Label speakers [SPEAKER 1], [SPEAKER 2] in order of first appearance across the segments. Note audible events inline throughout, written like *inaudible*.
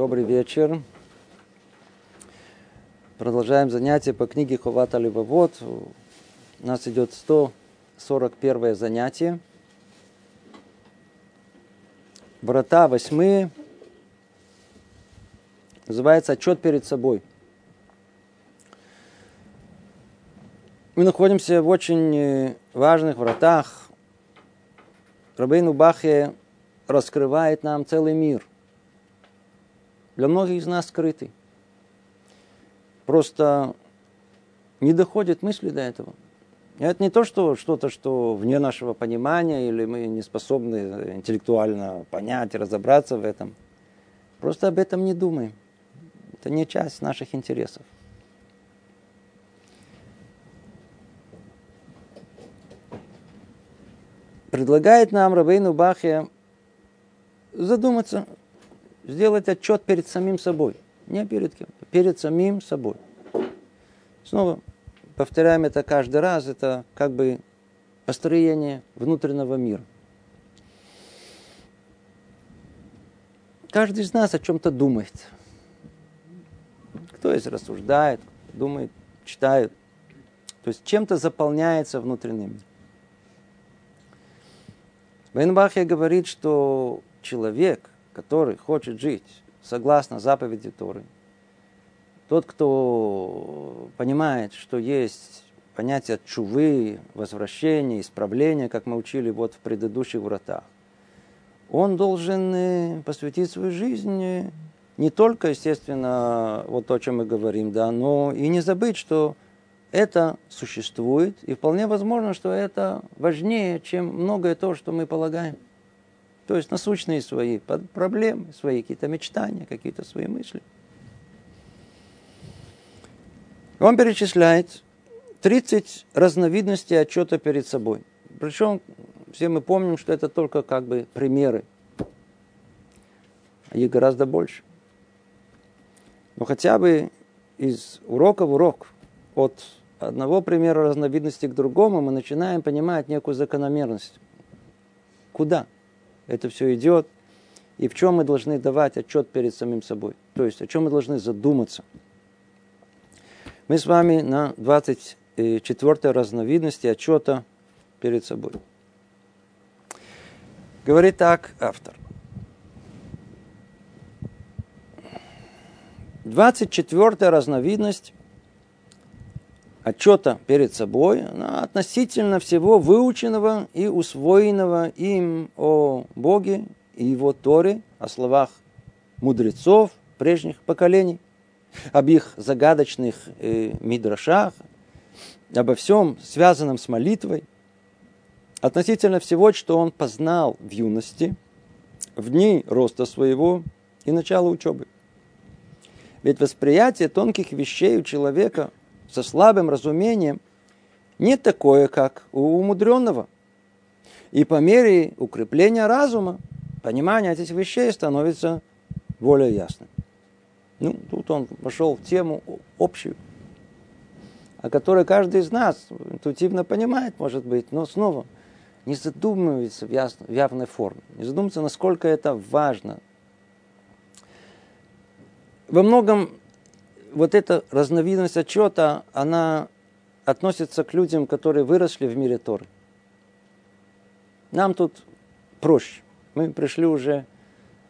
[SPEAKER 1] Добрый вечер. Продолжаем занятие по книге Хувата Левовод. У нас идет 141 занятие. Врата восьмые. Называется «Отчет перед собой». Мы находимся в очень э, важных вратах. Рабейну Бахе раскрывает нам целый мир. Для многих из нас скрытый. Просто не доходит мысли до этого. И это не то, что что-то, что вне нашего понимания, или мы не способны интеллектуально понять, разобраться в этом. Просто об этом не думаем. Это не часть наших интересов. Предлагает нам Рабейну Бахе задуматься, сделать отчет перед самим собой. Не перед кем, перед самим собой. Снова повторяем это каждый раз, это как бы построение внутреннего мира. Каждый из нас о чем-то думает. Кто из рассуждает, думает, читает. То есть чем-то заполняется внутренний мир. Вейнбахе говорит, что человек, который хочет жить согласно заповеди Торы, тот, кто понимает, что есть понятие чувы, возвращения, исправления, как мы учили вот в предыдущих вратах, он должен э, посвятить свою жизнь э, не только, естественно, вот то, о чем мы говорим, да, но и не забыть, что это существует, и вполне возможно, что это важнее, чем многое то, что мы полагаем. То есть насущные свои проблемы, свои какие-то мечтания, какие-то свои мысли. Он перечисляет 30 разновидностей отчета перед собой. Причем все мы помним, что это только как бы примеры. А их гораздо больше. Но хотя бы из урока в урок, от одного примера разновидности к другому, мы начинаем понимать некую закономерность. Куда? Это все идет, и в чем мы должны давать отчет перед самим собой. То есть, о чем мы должны задуматься. Мы с вами на 24 разновидности отчета перед собой. Говорит так автор. 24 разновидность отчета перед собой относительно всего выученного и усвоенного им о Боге и Его Торе, о словах мудрецов прежних поколений, об их загадочных э, мидрашах, обо всем связанном с молитвой, относительно всего, что он познал в юности, в дни роста своего и начала учебы. Ведь восприятие тонких вещей у человека со слабым разумением не такое, как у умудренного. И по мере укрепления разума, понимание этих вещей становится более ясным. Ну, тут он вошел в тему общую, о которой каждый из нас интуитивно понимает, может быть, но снова не задумывается в, ясно, в явной форме, не задумывается, насколько это важно. Во многом вот эта разновидность отчета, она относится к людям, которые выросли в мире Торы. Нам тут проще. Мы пришли уже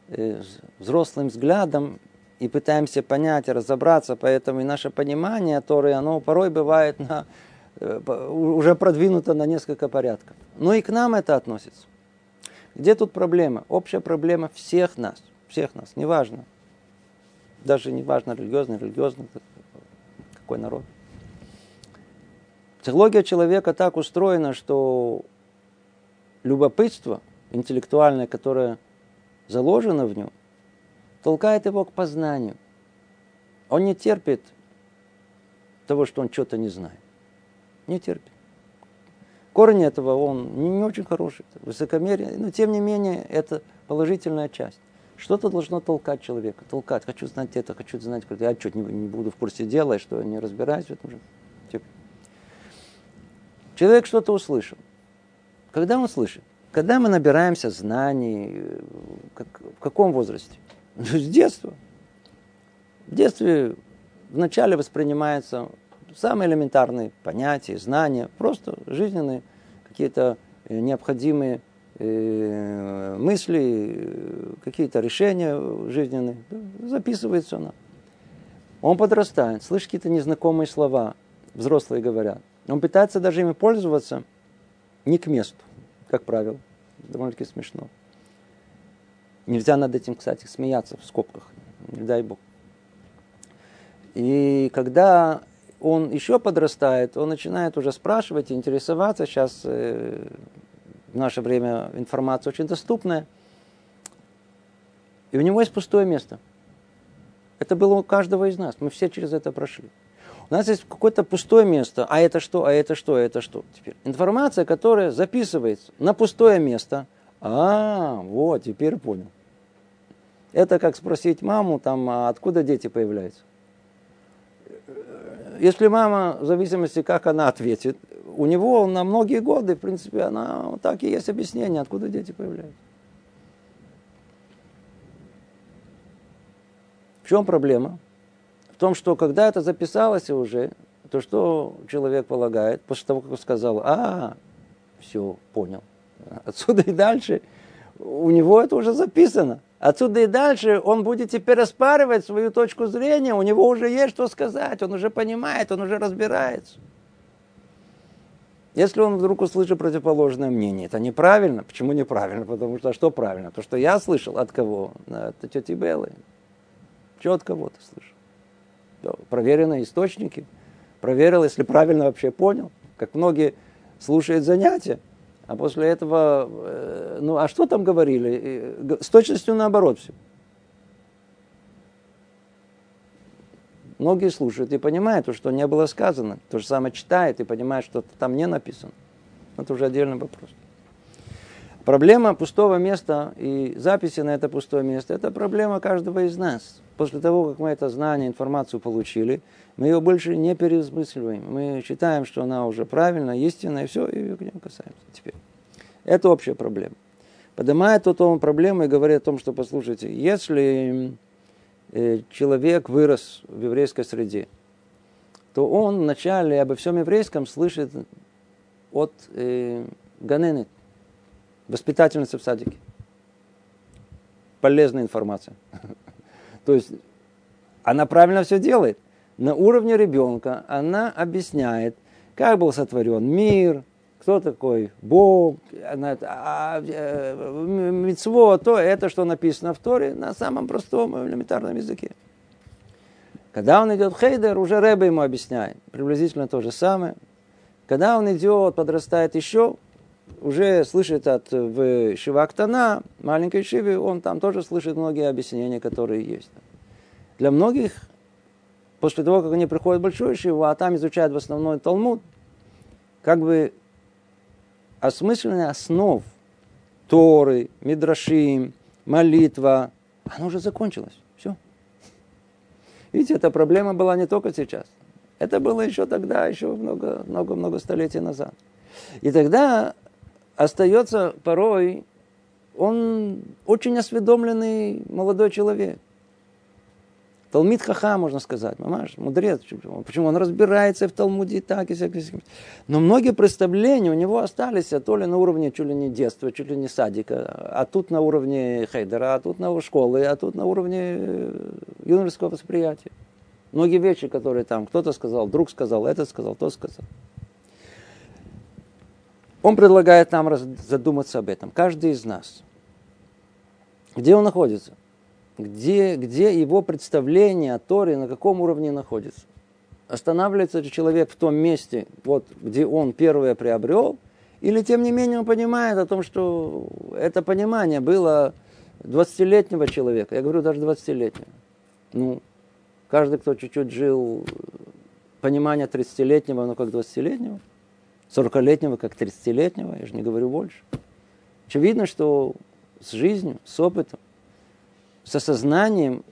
[SPEAKER 1] э, взрослым взглядом и пытаемся понять, разобраться, поэтому и наше понимание Торы, оно порой бывает на, э, уже продвинуто на несколько порядков. Но и к нам это относится. Где тут проблема? Общая проблема всех нас, всех нас, неважно, даже не важно, религиозный, религиозный, какой народ. Психология человека так устроена, что любопытство интеллектуальное, которое заложено в нем, толкает его к познанию. Он не терпит того, что он что-то не знает. Не терпит. Корень этого, он не, очень хороший, высокомерие, но тем не менее это положительная часть. Что-то должно толкать человека. Толкать. Хочу знать это, хочу знать, я что, не, не буду в курсе дела, что не разбираюсь в этом же. Типа. Человек что-то услышал. Когда он слышит? Когда мы набираемся знаний, как, в каком возрасте? *laughs* С детства. В детстве вначале воспринимается самые элементарные понятия, знания, просто жизненные какие-то э, необходимые э, мысли, какие-то решения жизненные. Записывается она. Он подрастает, слышит какие-то незнакомые слова, взрослые говорят. Он пытается даже ими пользоваться не к месту, как правило. Довольно-таки смешно. Нельзя над этим, кстати, смеяться в скобках. Не дай бог. И когда он еще подрастает, он начинает уже спрашивать, интересоваться. Сейчас э, в наше время информация очень доступная. И у него есть пустое место. Это было у каждого из нас. Мы все через это прошли. У нас есть какое-то пустое место. А это что? А это что? А это что? Теперь информация, которая записывается на пустое место. А, вот, теперь понял. Это как спросить маму, там, а откуда дети появляются. Если мама, в зависимости, как она ответит, у него на многие годы, в принципе, она так и есть объяснение, откуда дети появляются. В чем проблема? В том, что когда это записалось уже, то что человек полагает, после того, как он сказал, а, все, понял. Отсюда и дальше у него это уже записано. Отсюда и дальше он будет теперь оспаривать свою точку зрения, у него уже есть что сказать, он уже понимает, он уже разбирается. Если он вдруг услышит противоположное мнение, это неправильно. Почему неправильно? Потому что что правильно? То, что я слышал от кого? От тети Беллы. Что от кого ты слышал? Проверенные источники. Проверил, если правильно вообще понял. Как многие слушают занятия. А после этого, э, ну а что там говорили? С точностью наоборот все. Многие слушают и понимают, что не было сказано. То же самое читает и понимает, что там не написано. Это уже отдельный вопрос. Проблема пустого места и записи на это пустое место – это проблема каждого из нас. После того, как мы это знание, информацию получили, мы ее больше не переосмысливаем. Мы считаем, что она уже правильная, истинная, и все, и к нему касаемся теперь. Это общая проблема. Поднимает эту проблему и говорит о том, что, послушайте, если человек вырос в еврейской среде, то он вначале обо всем еврейском слышит от э, Ганены, воспитательницы в садике. Полезная информация. *laughs* То есть она правильно все делает. На уровне ребенка она объясняет, как был сотворен мир, кто такой Бог, а, э, мецво, то это, что написано в Торе, на самом простом элементарном языке. Когда он идет в Хейдер, уже Рэбе ему объясняет. Приблизительно то же самое. Когда он идет, подрастает еще, уже слышит от в Шивактана, маленькой Шиве, он там тоже слышит многие объяснения, которые есть. Для многих, после того, как они приходят в Большую Шиву, а там изучают в основном Талмуд, как бы осмысленный основ Торы, Мидрашим, молитва, оно уже закончилось. Все. Видите, эта проблема была не только сейчас. Это было еще тогда, еще много-много столетий назад. И тогда остается порой, он очень осведомленный молодой человек. Талмит Хаха, можно сказать, мамаш, мудрец. Почему? Он разбирается в Талмуде и так, и всяк, и всяк. Но многие представления у него остались а то ли на уровне чуть ли не детства, чуть ли не садика, а тут на уровне хейдера, а тут на школы, а тут на уровне э, юношеского восприятия. Многие вещи, которые там кто-то сказал, друг сказал, этот сказал, тот сказал. Он предлагает нам задуматься об этом. Каждый из нас. Где он находится? Где, где его представление о Торе, на каком уровне находится. Останавливается ли человек в том месте, вот, где он первое приобрел, или тем не менее он понимает о том, что это понимание было 20-летнего человека, я говорю даже 20-летнего. Ну, каждый, кто чуть-чуть жил, понимание 30-летнего, оно как 20-летнего, 40-летнего как 30-летнего, я же не говорю больше. Очевидно, что с жизнью, с опытом, с осознанием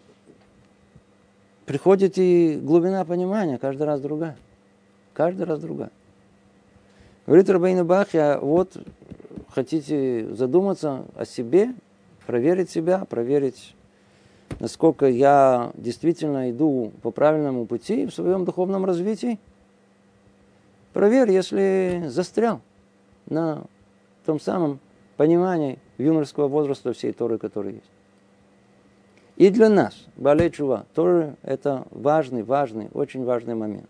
[SPEAKER 1] приходит и глубина понимания, каждый раз другая. Каждый раз другая. Говорит Рабейна Бахья, вот хотите задуматься о себе, проверить себя, проверить насколько я действительно иду по правильному пути в своем духовном развитии. Проверь, если застрял на том самом понимании юношеского возраста всей Торы, который есть. И для нас, Балей Чува, тоже это важный, важный, очень важный момент.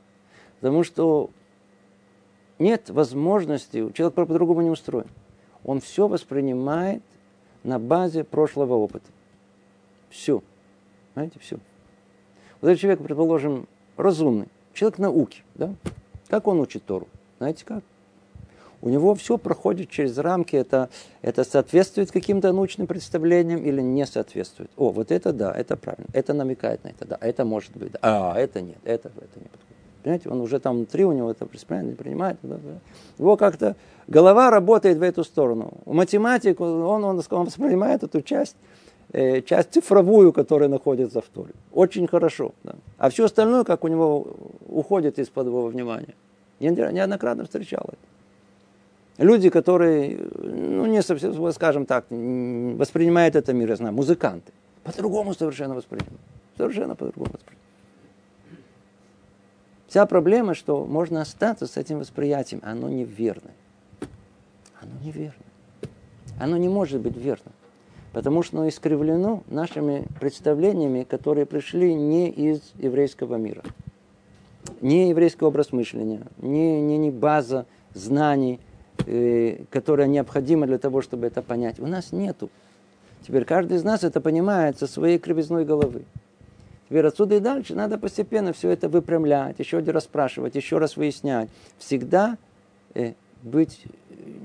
[SPEAKER 1] Потому что нет возможности, человек по-другому не устроен. Он все воспринимает на базе прошлого опыта. Все. Знаете, все. Вот этот человек, предположим, разумный, человек науки, да? Как он учит Тору? Знаете как? У него все проходит через рамки, это, это соответствует каким-то научным представлениям или не соответствует. О, вот это да, это правильно, это намекает на это, да, это может быть, да. а это нет, это, это не подходит. Понимаете, он уже там внутри, у него это правильно не принимает. Да, да. Его как-то голова работает в эту сторону. Математик, он, он, он воспринимает эту часть Э, часть цифровую, которая находится в Торе. Очень хорошо. Да. А все остальное, как у него уходит из-под его внимания. Я неоднократно встречал это. Люди, которые, ну, не совсем, скажем так, воспринимают это мир, я знаю, музыканты. По-другому совершенно воспринимают. Совершенно по-другому воспринимают. Вся проблема, что можно остаться с этим восприятием, оно неверно. Оно неверно. Оно не может быть верным потому что оно искривлено нашими представлениями, которые пришли не из еврейского мира. Не еврейский образ мышления, не, не, не база знаний, которая необходима для того, чтобы это понять. У нас нету. Теперь каждый из нас это понимает со своей кривизной головы. Теперь отсюда и дальше надо постепенно все это выпрямлять, еще один раз спрашивать, еще раз выяснять. Всегда э, быть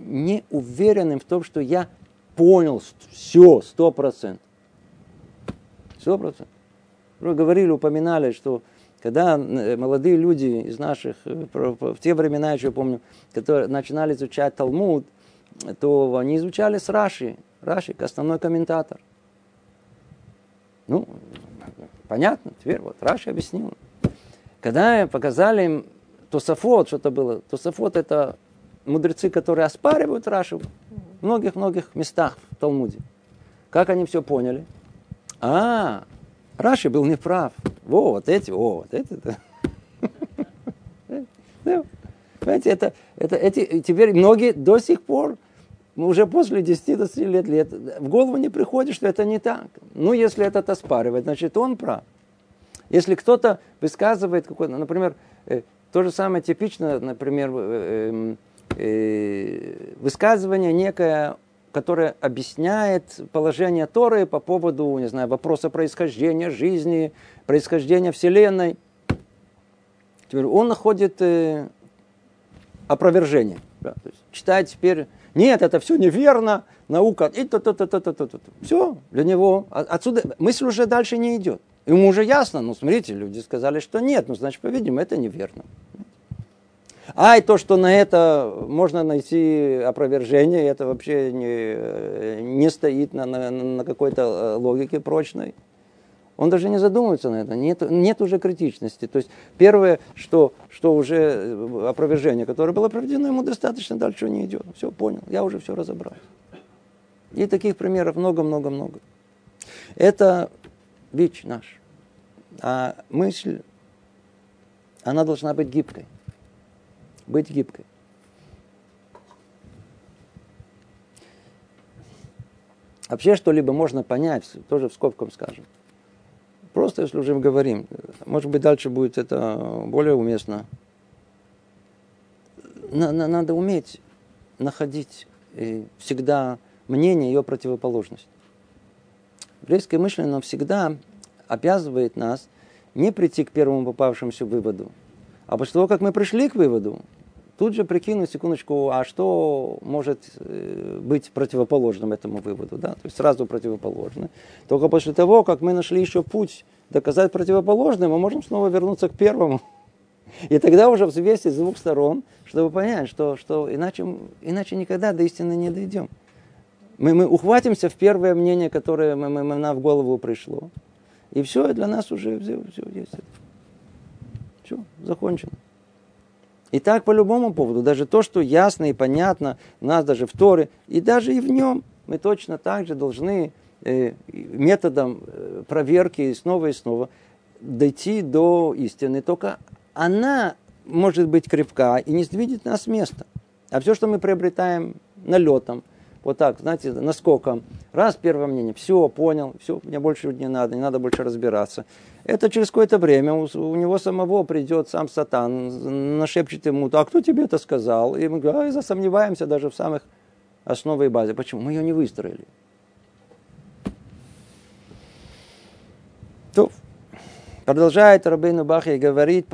[SPEAKER 1] не уверенным в том, что я понял все, сто процентов. Сто процентов. Говорили, упоминали, что когда э, молодые люди из наших, э, в те времена, еще помню, которые начинали изучать Талмуд, то они изучали с Раши. Раши, основной комментатор. Ну, понятно, теперь вот Раши объяснил. Когда показали им Тософот, что-то было, Тософот это мудрецы, которые оспаривают Рашу, многих-многих местах в Талмуде. Как они все поняли? А, Раши был неправ. Во, вот эти, о, вот эти. *laughs* Понимаете, это, это, эти, теперь многие до сих пор, уже после 10-20 лет, лет, в голову не приходит, что это не так. Ну, если этот оспаривает, значит, он прав. Если кто-то высказывает какой-то, например, э, то же самое типично, например, э, эм, Э, высказывание некое, которое объясняет положение Торы по поводу, не знаю, вопроса происхождения жизни, происхождения Вселенной. Теперь он находит э, опровержение. Да, то есть читает теперь, нет, это все неверно, наука, и то, то, то, то, то, то, то. Все, для него, отсюда мысль уже дальше не идет. Ему уже ясно, ну смотрите, люди сказали, что нет, ну значит, по-видимому, это неверно. А и то, что на это можно найти опровержение, это вообще не, не стоит на, на, на какой-то э, логике прочной. Он даже не задумывается на это, нет, нет уже критичности. То есть первое, что, что уже э, опровержение, которое было проведено, ему достаточно, дальше не идет. Все, понял, я уже все разобрал. И таких примеров много-много-много. Это бич наш. А мысль, она должна быть гибкой быть гибкой. Вообще что-либо можно понять, тоже в скобкам скажем. Просто если уже говорим, может быть дальше будет это более уместно. Надо уметь находить э, всегда мнение ее противоположность. Еврейское мышление всегда обязывает нас не прийти к первому попавшемуся выводу, а после того, как мы пришли к выводу, тут же прикинуть, секундочку, а что может э, быть противоположным этому выводу, да, то есть сразу противоположно. Только после того, как мы нашли еще путь доказать противоположное, мы можем снова вернуться к первому. И тогда уже взвесить с двух сторон, чтобы понять, что, что иначе, иначе никогда до истины не дойдем. Мы, мы ухватимся в первое мнение, которое мы, мы, нам в голову пришло. И все, для нас уже все, все есть. Все, закончено. И так по любому поводу, даже то, что ясно и понятно у нас даже в Торе, и даже и в нем, мы точно так же должны э, методом э, проверки снова и снова дойти до истины. Только она может быть крепка и не сдвинет нас с места. А все, что мы приобретаем налетом, вот так, знаете, наскоком, раз первое мнение, все, понял, все, мне больше не надо, не надо больше разбираться. Это через какое-то время у, у него самого придет сам сатан, нашепчет ему, а кто тебе это сказал? И мы говорим, а, засомневаемся даже в самых основе и базе. Почему? Мы ее не выстроили. То, продолжает Рабейну Бахи и говорит,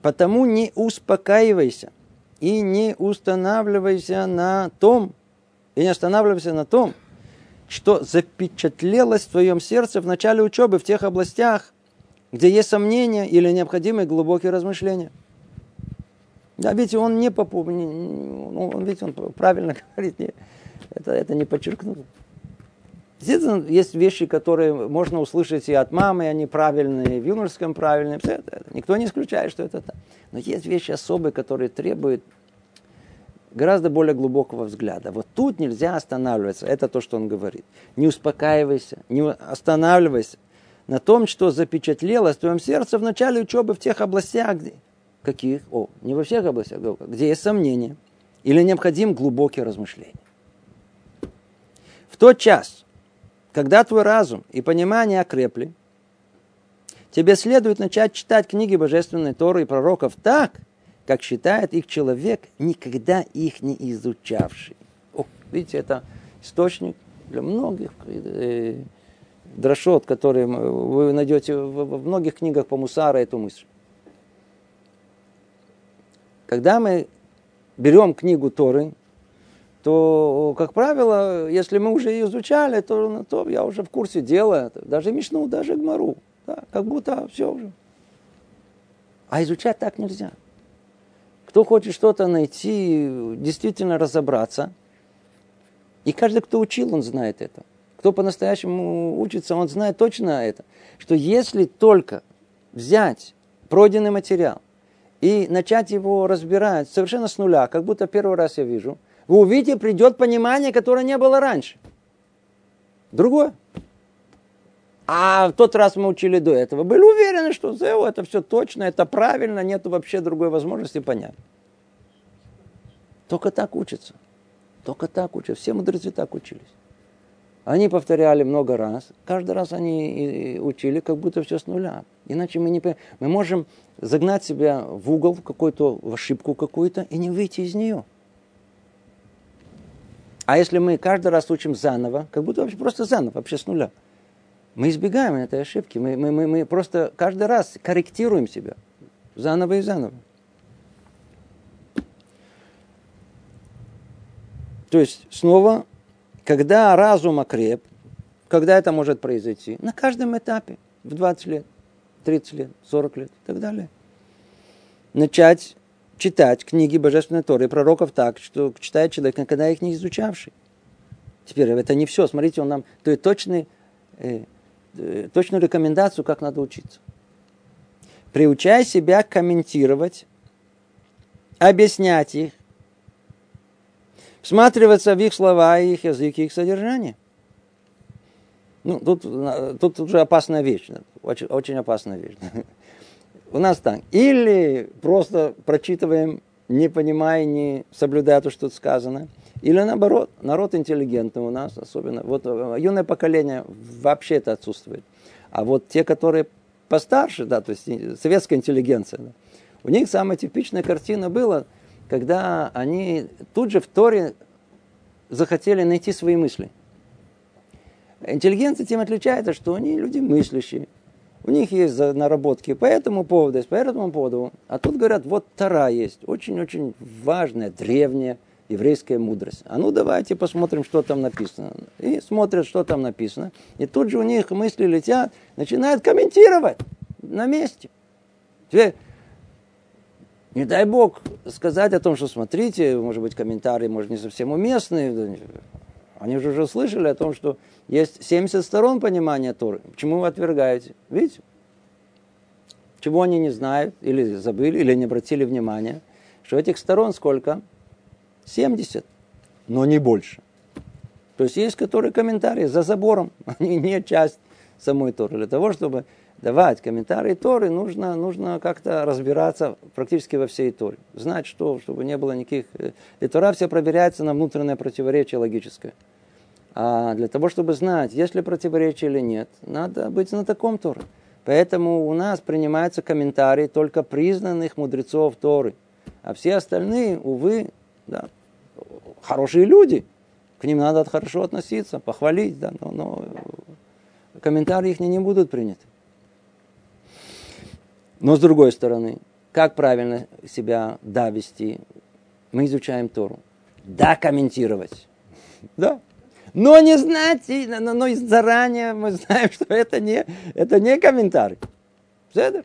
[SPEAKER 1] потому не успокаивайся и не устанавливайся на том, и не останавливайся на том, что запечатлелось в твоем сердце в начале учебы в тех областях, где есть сомнения или необходимые глубокие размышления. Да, видите, он не попу, ну, он, видите, он правильно *laughs* говорит, не, это, это не подчеркнул. Действительно, есть вещи, которые можно услышать и от мамы, и они правильные, в юморском правильные. Никто не исключает, что это так. Но есть вещи особые, которые требуют гораздо более глубокого взгляда. Вот тут нельзя останавливаться. Это то, что он говорит. Не успокаивайся, не останавливайся на том, что запечатлелось в твоем сердце в начале учебы в тех областях, где... каких? О, не во всех областях, где есть сомнения или необходим глубокие размышления. В тот час, когда твой разум и понимание окрепли, тебе следует начать читать книги Божественной Торы и пророков так, как считает их человек, никогда их не изучавший. О, видите, это источник для многих э, дрошот, которые вы найдете в, в многих книгах по Мусара эту мысль. Когда мы берем книгу Торы, то, как правило, если мы уже ее изучали, то, то я уже в курсе дела, даже Мишну, даже Гмару, да, как будто все уже. А изучать так нельзя. Кто хочет что-то найти, действительно разобраться, и каждый, кто учил, он знает это. Кто по-настоящему учится, он знает точно это, что если только взять пройденный материал и начать его разбирать совершенно с нуля, как будто первый раз я вижу, вы увидите, придет понимание, которое не было раньше. Другое. А в тот раз мы учили до этого. Были уверены, что это все точно, это правильно, нет вообще другой возможности понять. Только так учатся. Только так учатся. Все мудрецы так учились. Они повторяли много раз. Каждый раз они учили, как будто все с нуля. Иначе мы не Мы можем загнать себя в угол, в какую-то в ошибку какую-то, и не выйти из нее. А если мы каждый раз учим заново, как будто вообще просто заново, вообще с нуля, мы избегаем этой ошибки. Мы, мы, мы, мы просто каждый раз корректируем себя заново и заново. То есть снова, когда разум окреп, когда это может произойти? На каждом этапе, в 20 лет, 30 лет, 40 лет и так далее. Начать читать книги Божественной Торы, пророков так, что читает человек, никогда их не изучавший. Теперь это не все. Смотрите, он нам дает точный, э, э, точную рекомендацию, как надо учиться. Приучай себя комментировать, объяснять их, всматриваться в их слова, их язык, их содержание. Ну, тут, тут уже опасная вещь. Очень, очень опасная вещь. *laughs* У нас так. Или просто прочитываем, не понимая, не соблюдая то, что тут сказано. Или наоборот, народ интеллигентный у нас, особенно. Вот э, юное поколение вообще это отсутствует. А вот те, которые постарше, да, то есть советская интеллигенция, да, у них самая типичная картина была – когда они тут же в Торе захотели найти свои мысли. Интеллигенция тем отличается, что они люди мыслящие. У них есть наработки по этому поводу, по этому поводу. А тут говорят, вот Тара есть, очень-очень важная, древняя еврейская мудрость. А ну давайте посмотрим, что там написано. И смотрят, что там написано. И тут же у них мысли летят, начинают комментировать на месте. Теперь не дай бог сказать о том, что смотрите, может быть, комментарии, может, не совсем уместные. Они же уже слышали о том, что есть 70 сторон понимания Торы. Почему вы отвергаете? Видите? Чего они не знают, или забыли, или не обратили внимания, что этих сторон сколько? 70, но не больше. То есть есть которые комментарии за забором, *laughs* они не часть самой Торы. Для того, чтобы давать комментарии Торы, нужно, нужно как-то разбираться практически во всей Торе. Знать, что, чтобы не было никаких... Э, и Тора все проверяется на внутреннее противоречие логическое. А для того, чтобы знать, есть ли противоречие или нет, надо быть на таком Торе. Поэтому у нас принимаются комментарии только признанных мудрецов Торы. А все остальные, увы, да, хорошие люди. К ним надо хорошо относиться, похвалить, да, но, но комментарии их не, будут приняты. Но с другой стороны, как правильно себя да вести? Мы изучаем Тору. Да комментировать. *laughs* Да. Но не знать, но, но заранее мы знаем, *laughs* что это не, это не комментарий. Все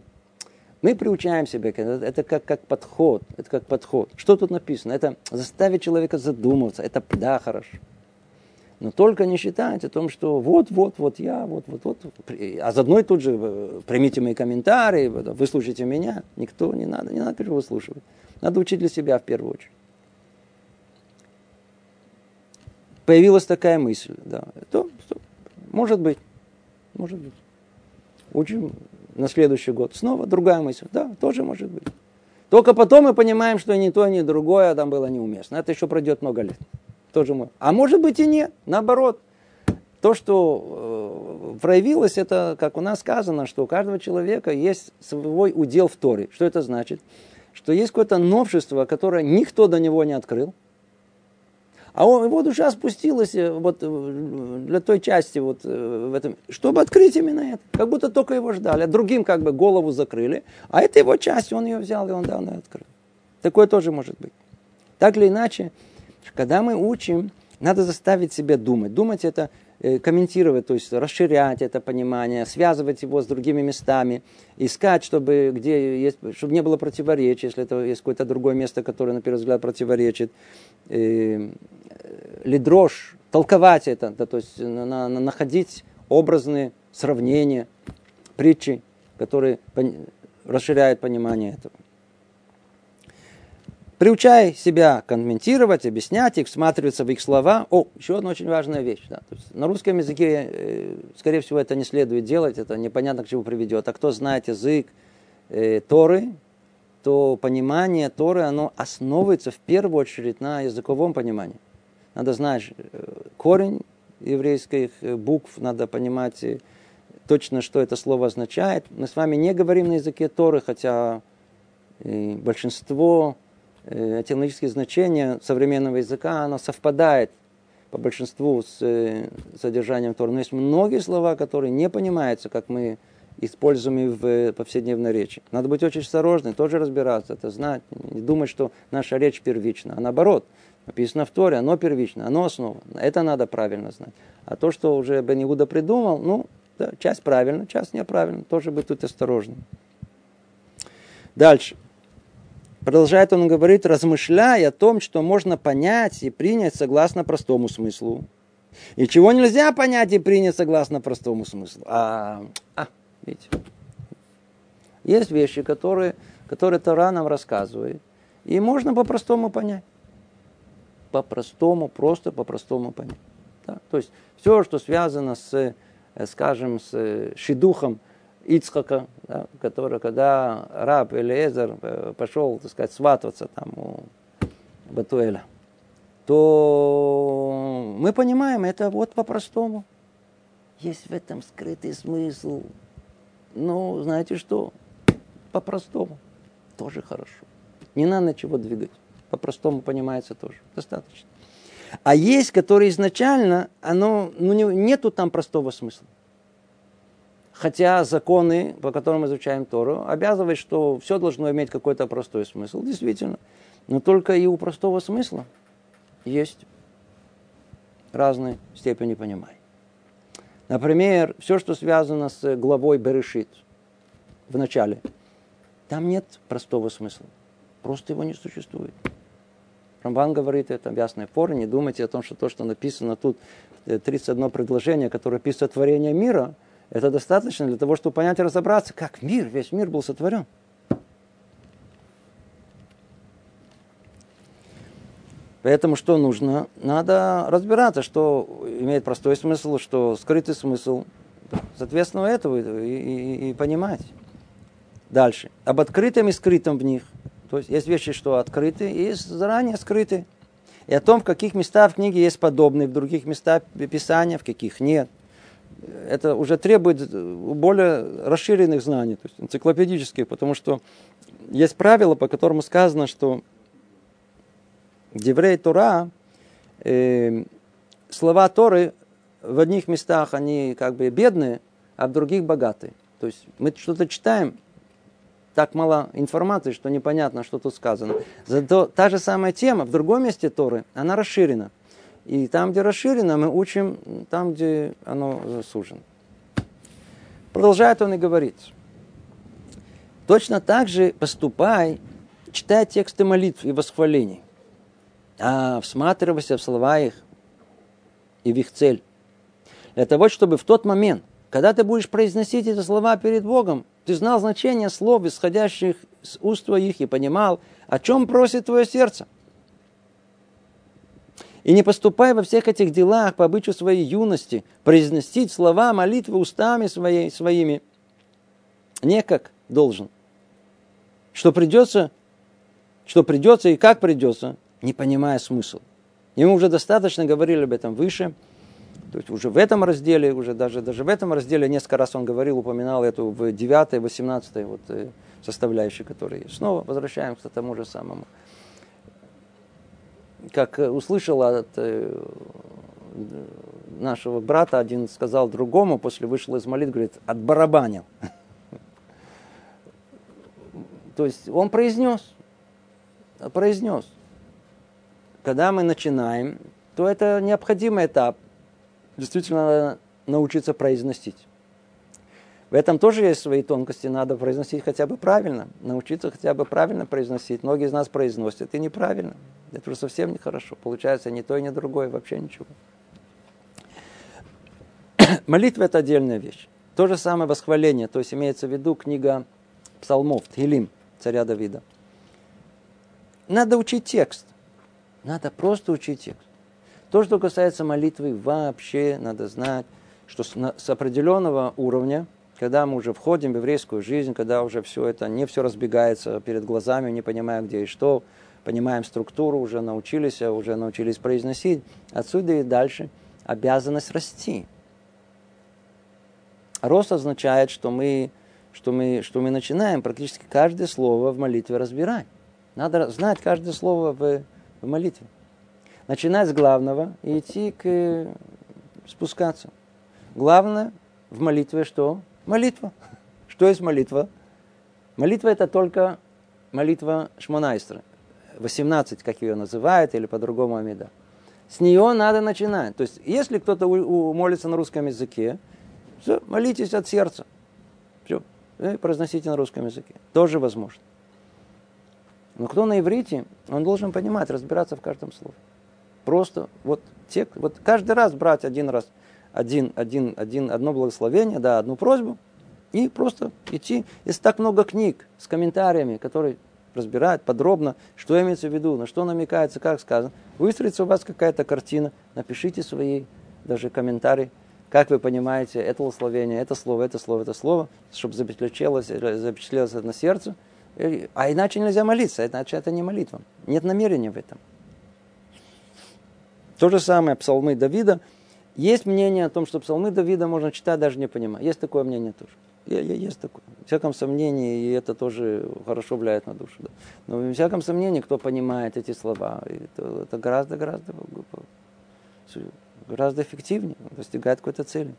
[SPEAKER 1] Мы приучаем себя, это как, как подход, это как подход. Что тут написано? Это заставить человека задуматься, это да, хорошо. Но только не считайте о том, что вот, вот, вот я, вот, вот, вот. А заодно и тут же э, примите мои комментарии, выслушайте меня. Никто не надо, не надо выслушивать. Надо учить для себя в первую очередь. Появилась такая мысль, да, то, то может быть, может быть. Учим на следующий год. Снова другая мысль, да, тоже может быть. Только потом мы понимаем, что ни то, ни другое там было неуместно. Это еще пройдет много лет тоже мой. А может быть и нет, наоборот. То, что э, проявилось, это, как у нас сказано, что у каждого человека есть свой удел в Торе. Что это значит? Что есть какое-то новшество, которое никто до него не открыл. А он, его душа спустилась э, вот э, для той части вот э, в этом, чтобы открыть именно это. Как будто только его ждали. А другим как бы голову закрыли. А это его часть, он ее взял и он да, он ее открыл. Такое тоже может быть. Так или иначе, когда мы учим, надо заставить себя думать. Думать это комментировать, то есть расширять это понимание, связывать его с другими местами, искать, чтобы, где есть, чтобы не было противоречия, если это есть какое-то другое место, которое, на первый взгляд, противоречит. Э, лидрош, толковать это, да, то есть на, на, находить образные сравнения, притчи, которые расширяют понимание этого. Приучай себя комментировать, объяснять их, всматриваться в их слова. О, еще одна очень важная вещь. Да. На русском языке, э, скорее всего, это не следует делать, это непонятно к чему приведет. А кто знает язык э, Торы, то понимание Торы, оно основывается в первую очередь на языковом понимании. Надо знать э, корень еврейских э, букв, надо понимать точно, что это слово означает. Мы с вами не говорим на языке Торы, хотя большинство этимологические значения современного языка, оно совпадает по большинству с э, содержанием Тора. Но есть многие слова, которые не понимаются, как мы используем в э, повседневной речи. Надо быть очень осторожным, тоже разбираться, это знать, не думать, что наша речь первична, а наоборот, написано в Торе, оно первично, оно основа. Это надо правильно знать. А то, что уже Бен Иуда придумал, ну, да, часть правильно, часть неправильно, тоже быть тут осторожным. Дальше. Продолжает он говорить, размышляя о том, что можно понять и принять согласно простому смыслу. И чего нельзя понять и принять согласно простому смыслу. А, а видите. Есть вещи, которые, которые Тора нам рассказывает. И можно по-простому понять. По-простому, просто по-простому понять. Да? То есть все, что связано с, э, скажем, с шидухом, Ицхака, да, который, когда раб Элиезер э, пошел, так сказать, свататься там у Батуэля, то мы понимаем, это вот по-простому. Есть в этом скрытый смысл. Ну, знаете что? По-простому. Тоже хорошо. Не надо ничего двигать. По-простому понимается тоже. Достаточно. А есть, которые изначально, оно, ну, не, нету там простого смысла. Хотя законы, по которым мы изучаем Тору, обязывают, что все должно иметь какой-то простой смысл. Действительно. Но только и у простого смысла есть разные степени понимания. Например, все, что связано с главой Берешит в начале, там нет простого смысла. Просто его не существует. Рамбан говорит это в ясной форме. Не думайте о том, что то, что написано тут, 31 предложение, которое описывает творение мира – это достаточно для того, чтобы понять и разобраться, как мир, весь мир был сотворен. Поэтому что нужно? Надо разбираться, что имеет простой смысл, что скрытый смысл. Соответственно, этого и, и, и понимать. Дальше. Об открытом и скрытом в них. То есть есть вещи, что открыты, и заранее скрыты. И о том, в каких местах в книге есть подобные, в других местах Писания, в каких нет. Это уже требует более расширенных знаний, то есть энциклопедических, потому что есть правило, по которому сказано, что Деврей Тора, э, слова Торы в одних местах они как бы бедные, а в других богатые. То есть мы что-то читаем, так мало информации, что непонятно, что тут сказано. Зато та же самая тема в другом месте Торы, она расширена. И там, где расширено, мы учим там, где оно сужено. Продолжает он и говорит. Точно так же поступай, читай тексты молитв и восхвалений, а всматривайся в слова их и в их цель. Для того, чтобы в тот момент, когда ты будешь произносить эти слова перед Богом, ты знал значение слов, исходящих с уст твоих, и понимал, о чем просит твое сердце. И не поступай во всех этих делах по обычаю своей юности, произносить слова молитвы устами своей, своими, не как должен. Что придется, что придется и как придется, не понимая смысл. И мы уже достаточно говорили об этом выше – то есть уже в этом разделе, уже даже, даже в этом разделе несколько раз он говорил, упоминал эту в 9 18 вот, э, составляющей, которые Снова возвращаемся к тому же самому. Как э, услышал от э, нашего брата, один сказал другому, после вышел из молитвы, говорит, отбарабанил. *laughs* То есть он произнес, произнес. Когда мы начинаем, то это необходимый этап – действительно научиться произносить. В этом тоже есть свои тонкости, надо произносить хотя бы правильно, научиться хотя бы правильно произносить. Многие из нас произносят и неправильно. Это уже совсем нехорошо. Получается ни то ни другое, вообще ничего. *coughs* Молитва – это отдельная вещь. То же самое восхваление, то есть имеется в виду книга псалмов, Тхилим, царя Давида. Надо учить текст. Надо просто учить текст. То, что касается молитвы, вообще надо знать, что с определенного уровня, когда мы уже входим в еврейскую жизнь, когда уже все это, не все разбегается перед глазами, не понимаем, где и что, понимаем структуру, уже научились, уже научились произносить, отсюда и дальше обязанность расти. Рост означает, что мы, что мы, что мы начинаем практически каждое слово в молитве разбирать. Надо знать каждое слово в, в молитве начинать с главного и идти к спускаться. Главное в молитве что? Молитва. Что есть молитва? Молитва это только молитва Шмонайстра. 18, как ее называют, или по-другому Амида. С нее надо начинать. То есть, если кто-то молится на русском языке, все, молитесь от сердца. Все, и произносите на русском языке. Тоже возможно. Но кто на иврите, он должен понимать, разбираться в каждом слове. Просто вот, те, вот каждый раз брать один раз, один, один, один, одно благословение, да, одну просьбу, и просто идти. Есть так много книг с комментариями, которые разбирают подробно, что имеется в виду, на что намекается, как сказано. Выстроится у вас какая-то картина, напишите свои даже комментарии, как вы понимаете это благословение, это слово, это слово, это слово, чтобы запечатлелось, запечатлелось на сердце. А иначе нельзя молиться, иначе это не молитва. Нет намерения в этом. То же самое псалмы Давида. Есть мнение о том, что псалмы Давида можно читать даже не понимая. Есть такое мнение тоже. Есть такое. В всяком сомнении, и это тоже хорошо влияет на душу. Да. Но в всяком сомнении, кто понимает эти слова, это, это гораздо, гораздо, гораздо эффективнее, достигает какой-то цели.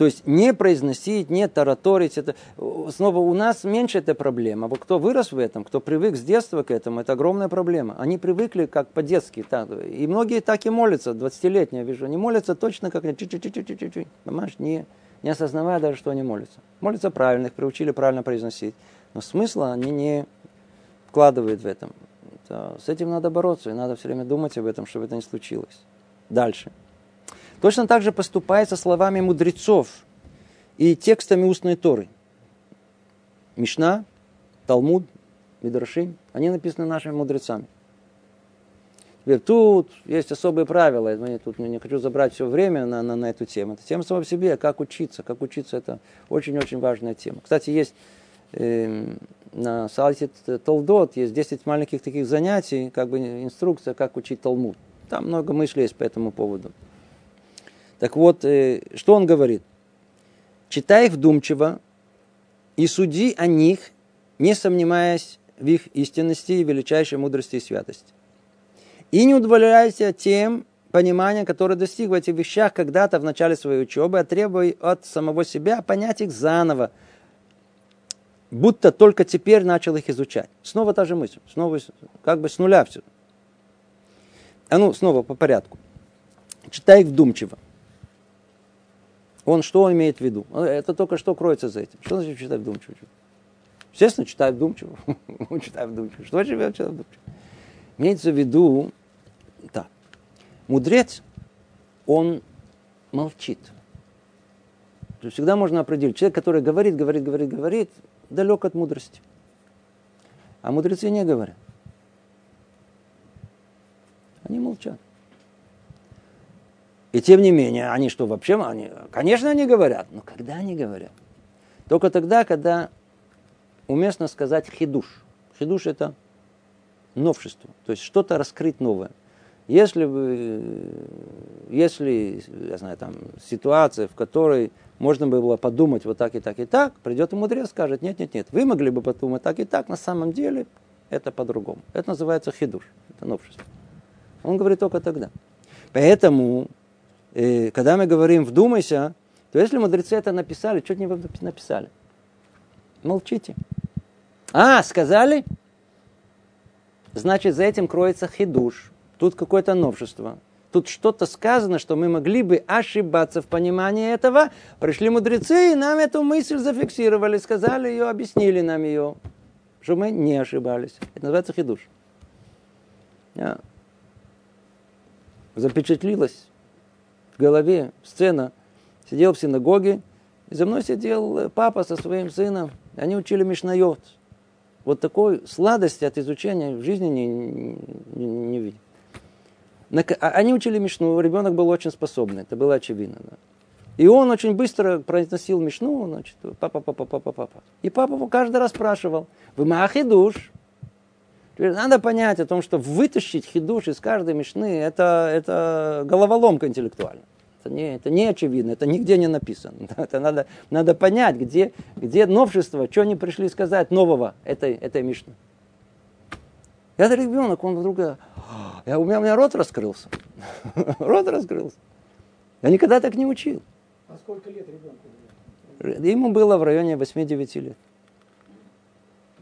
[SPEAKER 1] То есть не произносить, не тараторить. Это, снова у нас меньше эта проблема. Вот кто вырос в этом, кто привык с детства к этому, это огромная проблема. Они привыкли как по-детски. Так, и многие так и молятся, 20-летние, вижу. Они молятся точно как. Понимаешь, не, не осознавая даже, что они молятся. Молятся правильно, их приучили правильно произносить. Но смысла они не вкладывают в этом. Это, с этим надо бороться, и надо все время думать об этом, чтобы это не случилось. Дальше. Точно так же поступает со словами мудрецов и текстами устной Торы. Мишна, Талмуд, Мидрашим, они написаны нашими мудрецами. Теперь тут есть особые правила. Я тут не хочу забрать все время на, на, на эту тему. Это тема сама по себе, как учиться. Как учиться, это очень-очень важная тема. Кстати, есть э, на сайте Толдот есть 10 маленьких таких занятий, как бы инструкция, как учить Талмуд. Там много мыслей есть по этому поводу. Так вот, э, что он говорит? Читай их вдумчиво и суди о них, не сомневаясь в их истинности и величайшей мудрости и святости. И не удовлетворяйся тем пониманием, которое достиг в этих вещах когда-то в начале своей учебы, а требуй от самого себя понять их заново, будто только теперь начал их изучать. Снова та же мысль, снова как бы с нуля все. А ну, снова по порядку. Читай их вдумчиво. Он что имеет в виду? Это только что кроется за этим. Что значит читать вдумчиво? Естественно, читать вдумчиво. *laughs* читай вдумчиво. Что значит читать вдумчиво? Имеется в виду, так, мудрец, он молчит. То есть всегда можно определить. Человек, который говорит, говорит, говорит, говорит, далек от мудрости. А мудрецы не говорят. Они молчат. И тем не менее, они что, вообще, они, конечно, они говорят, но когда они говорят? Только тогда, когда уместно сказать хидуш. Хидуш это новшество, то есть что-то раскрыть новое. Если, бы, если я знаю, там, ситуация, в которой можно было подумать вот так и так и так, придет и мудрец скажет, нет, нет, нет, вы могли бы подумать так и так, на самом деле это по-другому. Это называется хидуш, это новшество. Он говорит только тогда. Поэтому, э, когда мы говорим «вдумайся», то если мудрецы это написали, что не написали? Молчите. А, сказали? Значит, за этим кроется хидуш. Тут какое-то новшество. Тут что-то сказано, что мы могли бы ошибаться в понимании этого. Пришли мудрецы и нам эту мысль зафиксировали, сказали ее, объяснили нам ее, что мы не ошибались. Это называется хидуш. Я запечатлилась в голове сцена. Сидел в синагоге, и за мной сидел папа со своим сыном. Они учили Мишнайот вот такой сладости от изучения в жизни не, не, не видел. А, они учили Мишну, ребенок был очень способный, это было очевидно. Да. И он очень быстро произносил Мишну, значит, папа, папа, папа, папа. И папа его каждый раз спрашивал, вы махи душ? Надо понять о том, что вытащить хидуш из каждой мишны, это, это головоломка интеллектуальная. Это не, это не очевидно, это нигде не написано. *laughs* Это надо, надо понять, где, где новшество, что они пришли сказать нового этой, этой Мишны. Я ребенок, он вдруг, я, у, меня, у меня рот раскрылся. *laughs* рот раскрылся. Я никогда так не учил.
[SPEAKER 2] А сколько лет ребенку?
[SPEAKER 1] Ему было в районе 8-9 лет.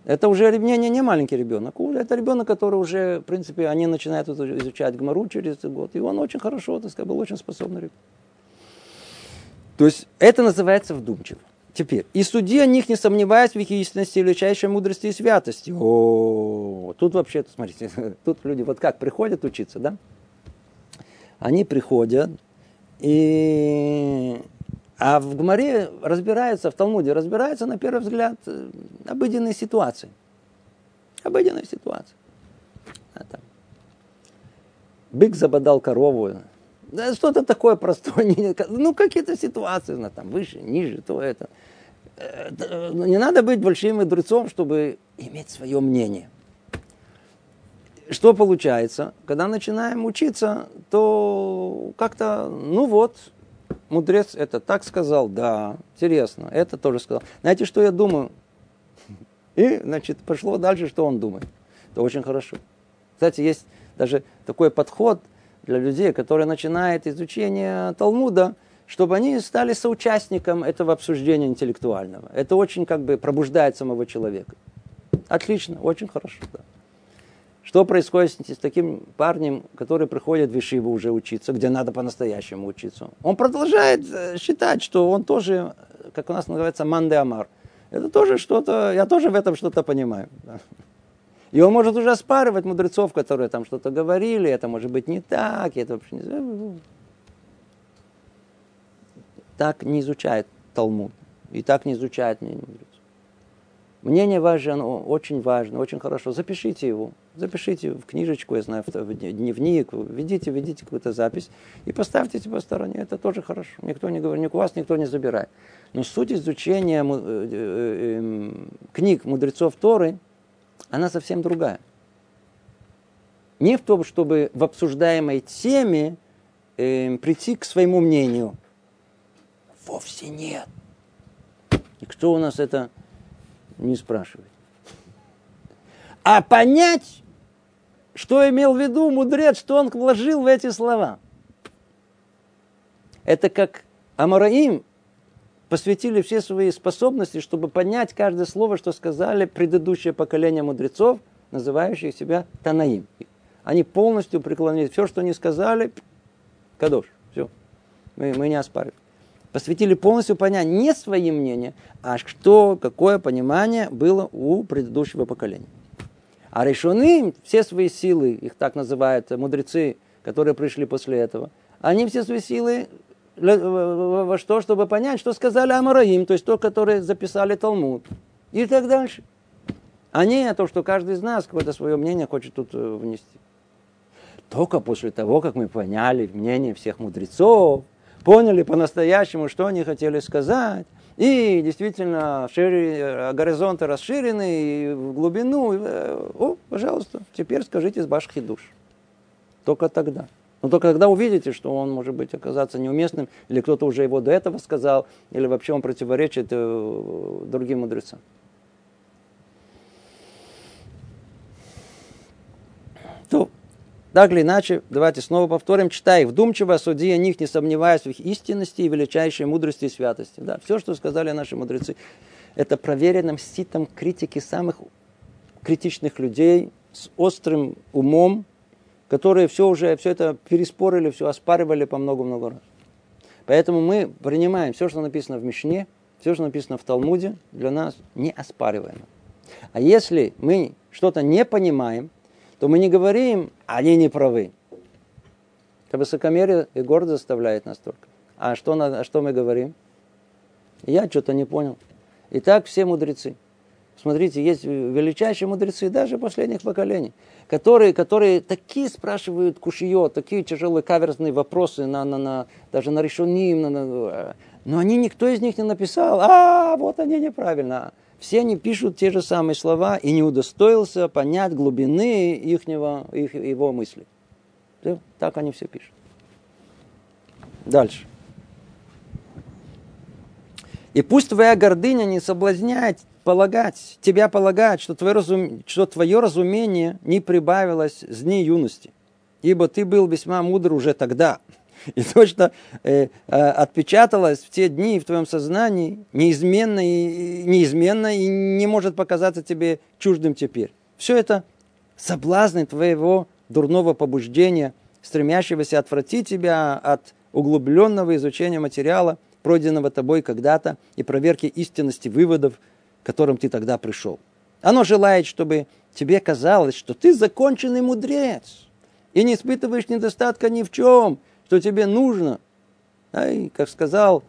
[SPEAKER 1] Это уже не, не, не маленький ребенок, это ребенок, который уже, в принципе, они начинают изучать гмару через год, и он очень хорошо, так сказать, был очень способный ребенок. То есть это называется вдумчиво. Теперь, и суди о них, не сомневаясь в их истинности, величайшей мудрости и святости. О, тут вообще, смотрите, *laughs* тут люди вот как приходят учиться, да? Они приходят, и а в Гмаре разбирается, в Талмуде разбирается, на первый взгляд, э, обыденные ситуации. Обыденные ситуации. А. Бык забодал корову. Да, что-то такое простое. *laughs* Ну, какие-то ситуации, ну, там, выше, ниже, то это. Э, ну, не надо быть большим мудрецом, чтобы иметь свое мнение. Что получается? Когда начинаем учиться, то как-то, ну вот, мудрец это так сказал, да, интересно, это тоже сказал. Знаете, что я думаю? И, значит, пошло дальше, что он думает. Это очень хорошо. Кстати, есть даже такой подход для людей, которые начинают изучение Талмуда, чтобы они стали соучастником этого обсуждения интеллектуального. Это очень как бы пробуждает самого человека. Отлично, очень хорошо. Да. Что происходит с таким парнем, который приходит в Ишиву уже учиться, где надо по-настоящему учиться? Он продолжает э, считать, что он тоже, как у нас называется, манде амар. Это тоже что-то, я тоже в этом что-то понимаю. *laughs* И он может уже оспаривать мудрецов, которые там что-то говорили, это может быть не так, это вообще не Так не изучает Талмуд. И так не изучает мудрец. Мнение ваше, оно очень важно, очень хорошо. Запишите его. Запишите в книжечку, я знаю, в дневник. Ведите, ведите какую-то запись. И поставьте по стороне. Это тоже хорошо. Никто не говорит, ни у вас никто не забирает. Но суть изучения э, э, эм, книг мудрецов Торы, она совсем другая. Не в том, чтобы в обсуждаемой теме э, прийти к своему мнению. Вовсе нет. И кто у нас это не спрашивает. А понять, что имел в виду мудрец, что он вложил в эти слова. Это как Амараим посвятили все свои способности, чтобы понять каждое слово, что сказали предыдущее поколение мудрецов, называющих себя Танаим. Они полностью преклонились. Все, что они сказали, Кадош. Все. Мы, мы не оспариваем посвятили полностью понять не свои мнения, а что, какое понимание было у предыдущего поколения. А решены все свои силы, их так называют мудрецы, которые пришли после этого, они все свои силы во что, чтобы понять, что сказали Амараим, то есть то, которое записали Талмуд. И так дальше. А не то, что каждый из нас какое-то свое мнение хочет тут э, внести. Только после того, как мы поняли мнение всех мудрецов, поняли по-настоящему, что они хотели сказать. И действительно, шире, горизонты расширены, и в глубину. И, э, о, пожалуйста, теперь скажите с башки душ. Только тогда. Но только тогда увидите, что он может быть оказаться неуместным, или кто-то уже его до этого сказал, или вообще он противоречит э, другим мудрецам. То так или иначе, давайте снова повторим, читай вдумчиво, суди о них, не сомневаясь в их истинности и величайшей мудрости и святости. Да, все, что сказали наши мудрецы, это проверенным ситом критики самых критичных людей с острым умом, которые все уже, все это переспорили, все оспаривали по много-много раз. Поэтому мы принимаем все, что написано в Мишне, все, что написано в Талмуде, для нас не оспариваемо. А если мы что-то не понимаем, то мы не говорим, они не правы. Это высокомерие и гордость заставляет настолько. А что, а что мы говорим? Я что-то не понял. И так все мудрецы. Смотрите, есть величайшие мудрецы даже последних поколений, которые, которые такие спрашивают кушиё, такие тяжелые каверзные вопросы на, на, на, даже на решеним, на, на, но они, никто из них не написал, а вот они неправильно. Все они пишут те же самые слова и не удостоился понять глубины ихнего, их, его мысли. Так они все пишут. Дальше. И пусть твоя гордыня не соблазняет полагать, тебя полагать, что твое, разум, что твое разумение не прибавилось с дней юности. Ибо ты был весьма мудр уже тогда, и то, что э, э, отпечаталось в те дни в твоем сознании, неизменно и, неизменно и не может показаться тебе чуждым теперь. Все это соблазны твоего дурного побуждения, стремящегося отвратить тебя от углубленного изучения материала, пройденного тобой когда-то, и проверки истинности выводов, к которым ты тогда пришел. Оно желает, чтобы тебе казалось, что ты законченный мудрец и не испытываешь недостатка ни в чем, что тебе нужно. А и, как сказал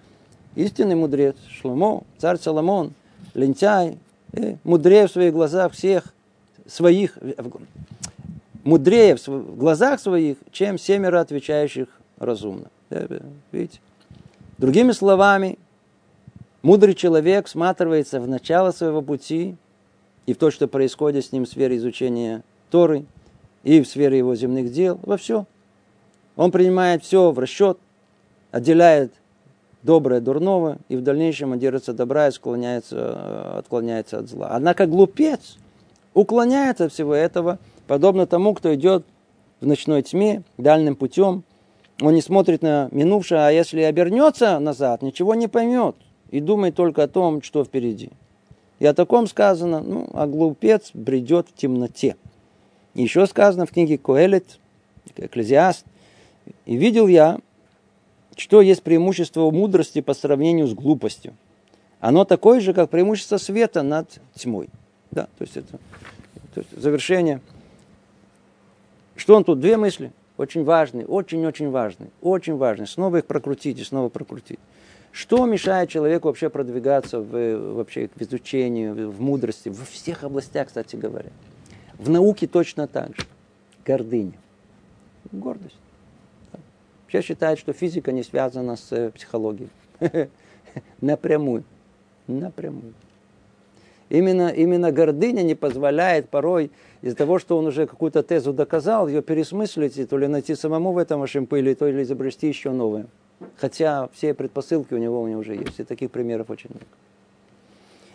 [SPEAKER 1] истинный мудрец Шломо, царь Соломон, лентяй, э, мудрее в своих глазах всех своих, мудрее в глазах своих, чем семеро отвечающих разумно. Видите? Другими словами, мудрый человек сматривается в начало своего пути и в то, что происходит с ним в сфере изучения Торы, и в сфере его земных дел, во все – он принимает все в расчет, отделяет доброе дурного, и в дальнейшем он держится добра и склоняется, э, отклоняется от зла. Однако глупец уклоняется от всего этого, подобно тому, кто идет в ночной тьме, дальним путем. Он не смотрит на минувшее, а если обернется назад, ничего не поймет и думает только о том, что впереди. И о таком сказано, ну, а глупец бредет в темноте. Еще сказано в книге Коэлет, Экклезиаст – и видел я, что есть преимущество мудрости по сравнению с глупостью. Оно такое же, как преимущество света над тьмой. Да, то есть это то есть завершение. Что он тут? Две мысли. Очень важные, очень-очень важные, очень важные. Снова их прокрутить и снова прокрутить. Что мешает человеку вообще продвигаться в, вообще в изучении, в мудрости, во всех областях, кстати говоря. В науке точно так же. Гордыня. Гордость. Все считают, что физика не связана с э, психологией. *laughs* Напрямую. Напрямую. Именно, именно гордыня не позволяет порой из-за того, что он уже какую-то тезу доказал, ее пересмыслить, и то ли найти самому в этом ошибку, или то ли изобрести еще новое. Хотя все предпосылки у него, у него уже есть. И таких примеров очень много.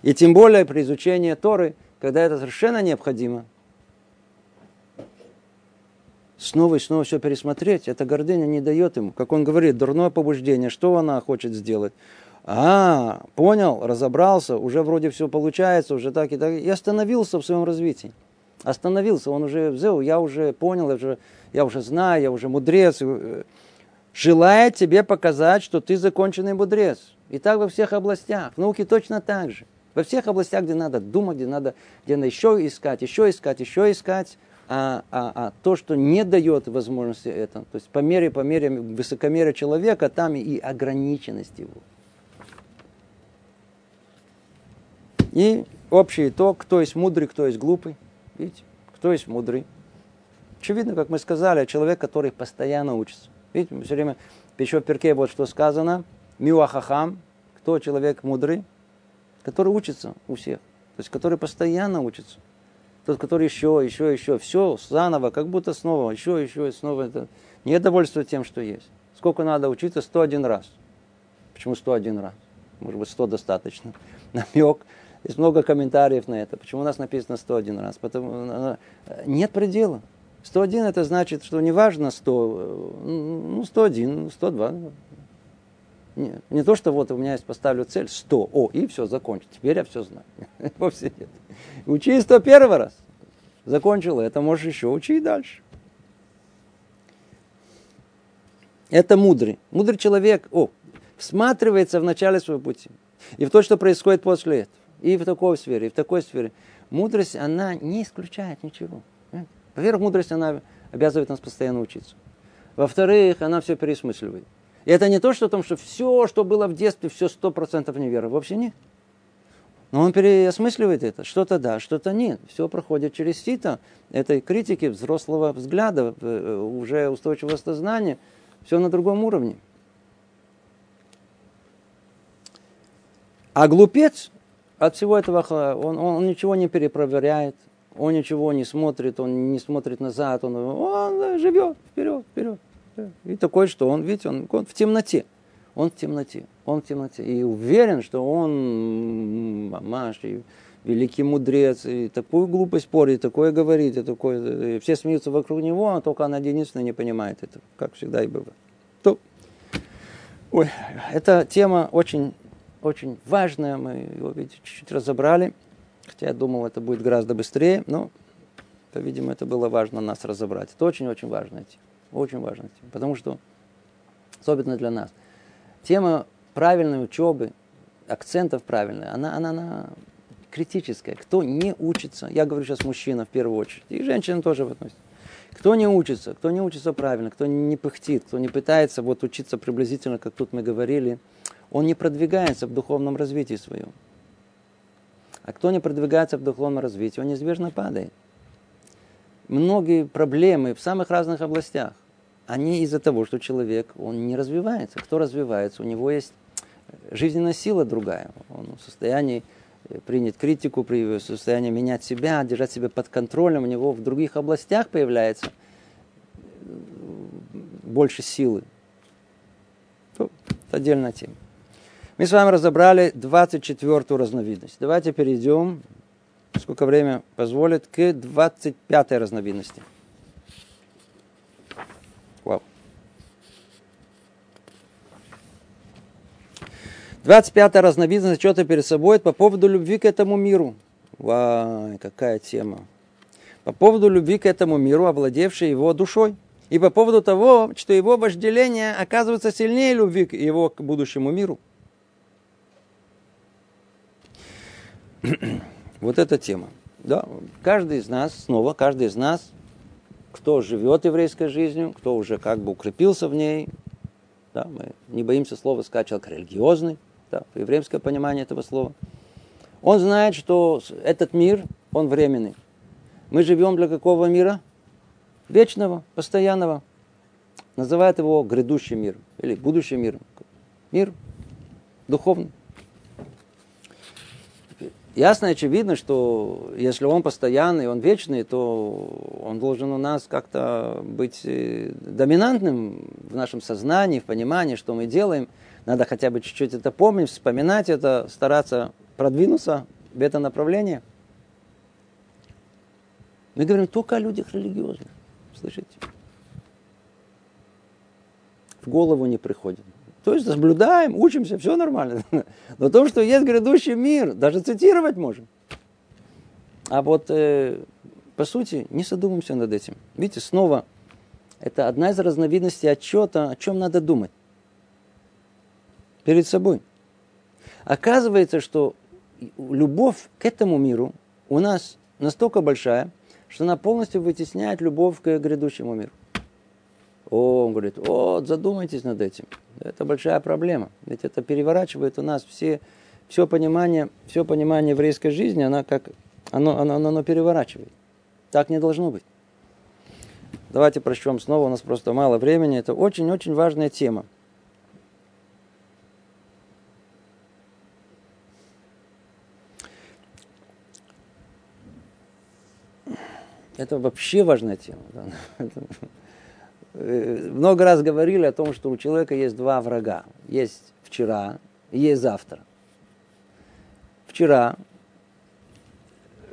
[SPEAKER 1] И тем более при изучении Торы, когда это совершенно необходимо, снова и снова все пересмотреть, эта гордыня не дает ему. Как он говорит, дурное побуждение, что она хочет сделать? А, понял, разобрался, уже вроде все получается, уже так и так. И остановился в своем развитии. Остановился, он уже взял, я уже понял, я уже, я уже знаю, я уже мудрец. Желает тебе показать, что ты законченный мудрец. И так во всех областях. В науке точно так же. Во всех областях, где надо думать, где надо, где надо еще искать, еще искать, еще искать, а, а, а то, что не дает возможности это, то есть по мере, по мере высокомерия человека, там и ограниченность его. И общий итог, кто есть мудрый, кто есть глупый. Видите, кто есть мудрый. Очевидно, как мы сказали, человек, который постоянно учится. Видите, все время, еще в перке вот что сказано, миуахахам, кто человек мудрый, который учится у всех. То есть, который постоянно учится. Тот, который еще, еще, еще, все заново, как будто снова, еще, еще, снова. Это не довольство тем, что есть. Сколько надо учиться? 101 раз. Почему 101 раз? Может быть, 100 достаточно. *laughs* Намек есть много комментариев на это. Почему у нас написано 101 раз? Потому, э, нет предела. 101 это значит, что не важно 100, э, ну 101, 102. Не, не то, что вот у меня есть поставлю цель 100, о, и все, закончил. Теперь я все знаю. *laughs* Вовсе нет. Учи 101 раз. Закончил это, можешь еще учить дальше. Это мудрый. Мудрый человек, о, всматривается в начале своего пути. И в то, что происходит после этого и в такой сфере, и в такой сфере. Мудрость, она не исключает ничего. Во-первых, мудрость, она обязывает нас постоянно учиться. Во-вторых, она все пересмысливает. И это не то, что, том, что все, что было в детстве, все сто процентов невера. Вообще нет. Но он переосмысливает это. Что-то да, что-то нет. Все проходит через сито этой критики, взрослого взгляда, э, уже устойчивого сознания. Все на другом уровне. А глупец, от всего этого он, он ничего не перепроверяет, он ничего не смотрит, он не смотрит назад, он, он живет вперед, вперед. И такой, что он, видите, он, он в темноте. Он в темноте, он в темноте. И уверен, что он мамаш, и великий мудрец, и такую глупость спорит, такое говорит, и такое, и все смеются вокруг него, а только она единственная не понимает это, как всегда и бывает. То, ой, эта тема очень очень важное, мы его, видите, чуть-чуть разобрали, хотя я думал, это будет гораздо быстрее, но, по-видимому, это было важно нас разобрать. Это очень-очень важная тема, очень важная тема, потому что, особенно для нас, тема правильной учебы, акцентов правильной, она, она, она критическая. Кто не учится, я говорю сейчас мужчина в первую очередь, и женщина тоже в относится. Кто не учится, кто не учится правильно, кто не пыхтит, кто не пытается вот учиться приблизительно, как тут мы говорили, он не продвигается в духовном развитии своем. А кто не продвигается в духовном развитии, он неизбежно падает. Многие проблемы в самых разных областях, они из-за того, что человек, он не развивается. Кто развивается? У него есть жизненная сила другая. Он в состоянии э, принять критику, в состоянии менять себя, держать себя под контролем. У него в других областях появляется э, больше силы. Это отдельная тема. Мы с вами разобрали 24-ю разновидность. Давайте перейдем, сколько время позволит, к 25-й разновидности. Вау. 25-я разновидность что-то перед собой по поводу любви к этому миру. Вау, какая тема. По поводу любви к этому миру, овладевшей его душой. И по поводу того, что его вожделение оказывается сильнее любви к его к будущему миру. *clears throat* вот эта тема. Да, каждый из нас, снова каждый из нас, кто живет еврейской жизнью, кто уже как бы укрепился в ней, Да? Мы не боимся слова сказать человек религиозный, да, еврейское понимание этого слова. Он знает, что этот мир, он временный. Мы живем для какого мира? Вечного, постоянного. Называют его грядущий мир или будущий мир. Мир духовный. Ясно очевидно, что если он постоянный, он вечный, то он должен у нас как-то быть э, доминантным в нашем сознании, в понимании, что мы делаем. Надо хотя бы чуть-чуть это помнить, вспоминать это, стараться продвинуться в это направление. Мы говорим только о людях религиозных. Слышите? В голову не приходит. То есть наблюдаем, учимся, все нормально. *laughs* Но то, что есть грядущий мир, даже цитировать можем. А вот э, по сути не задумываемся над этим. Видите, снова это одна из разновидностей отчета, о чем надо думать. Перед собой. Оказывается, что любовь к этому миру у нас настолько большая, что она полностью вытесняет любовь к грядущему миру. О, он говорит, вот задумайтесь над этим. Это большая проблема. Ведь это переворачивает у нас все, все понимание, все понимание еврейской жизни, она как, оно, оно, оно, оно переворачивает. Так не должно быть. Давайте прочтем снова, у нас просто мало времени. Это очень-очень важная тема. Это вообще важная тема. Много раз говорили о том, что у человека есть два врага. Есть вчера и есть завтра. Вчера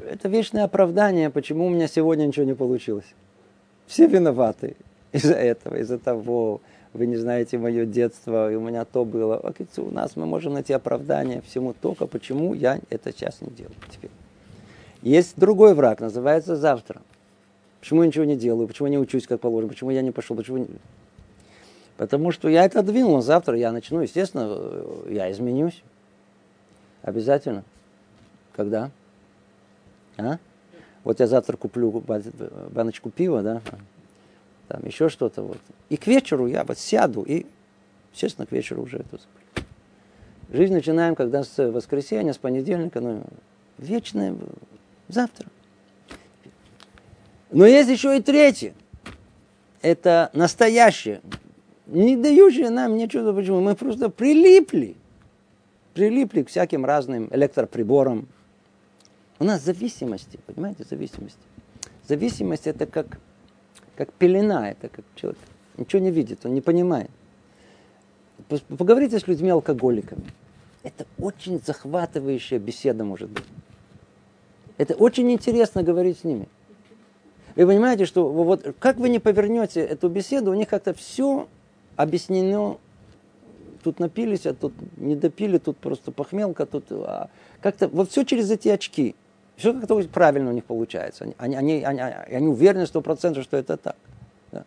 [SPEAKER 1] это вечное оправдание, почему у меня сегодня ничего не получилось. Все виноваты из-за этого, из-за того, вы не знаете мое детство, и у меня то было. У нас мы можем найти оправдание всему только, почему я это сейчас не делаю теперь. Есть другой враг, называется завтра. Почему я ничего не делаю? Почему я не учусь как положено? Почему я не пошел? Почему не... Потому что я это двинул, завтра я начну, естественно, я изменюсь. Обязательно. Когда? А? Вот я завтра куплю баночку пива, да, там еще что-то вот. И к вечеру я вот сяду и, естественно, к вечеру уже это Жизнь начинаем, когда с воскресенья, с понедельника, ну, вечное завтра. Но есть еще и третье. Это настоящее. Не дающее нам ничего. Почему? Мы просто прилипли. Прилипли к всяким разным электроприборам. У нас зависимости, понимаете, зависимости. Зависимость это как, как пелена, это как человек ничего не видит, он не понимает. Поговорите с людьми-алкоголиками. Это очень захватывающая беседа может быть. Это очень интересно говорить с ними. Вы понимаете, что вот как вы не повернете эту беседу, у них как-то все объяснено. Тут напились, а тут не допили, тут просто похмелка, тут а, как-то вот все через эти очки. Все как-то правильно у них получается. Они, они, они, они уверены сто процентов, что это так. Да.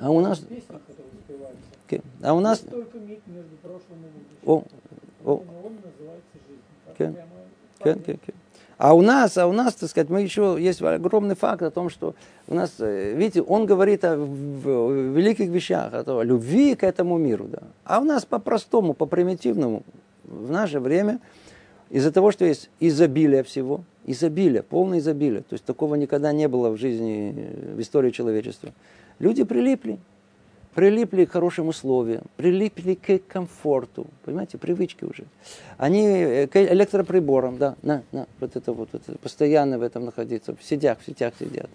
[SPEAKER 1] А у нас... Okay. А у нас... И. О, о. Okay, okay, okay. А у нас, а у нас, так сказать, мы еще есть огромный факт о том, что у нас, э, видите, он говорит о великих вещах, о любви к этому миру, да. А у нас по-простому, по-примитивному, в наше время, из-за того, что есть изобилие всего, изобилие, полное изобилие, то есть такого никогда не было в жизни, в истории человечества, люди прилипли прилипли к хорошим условиям, прилипли к комфорту, понимаете, привычки уже. Они э, к электроприборам, да, на, на, вот это вот, это, постоянно в этом находиться, в сетях, в сетях сидят.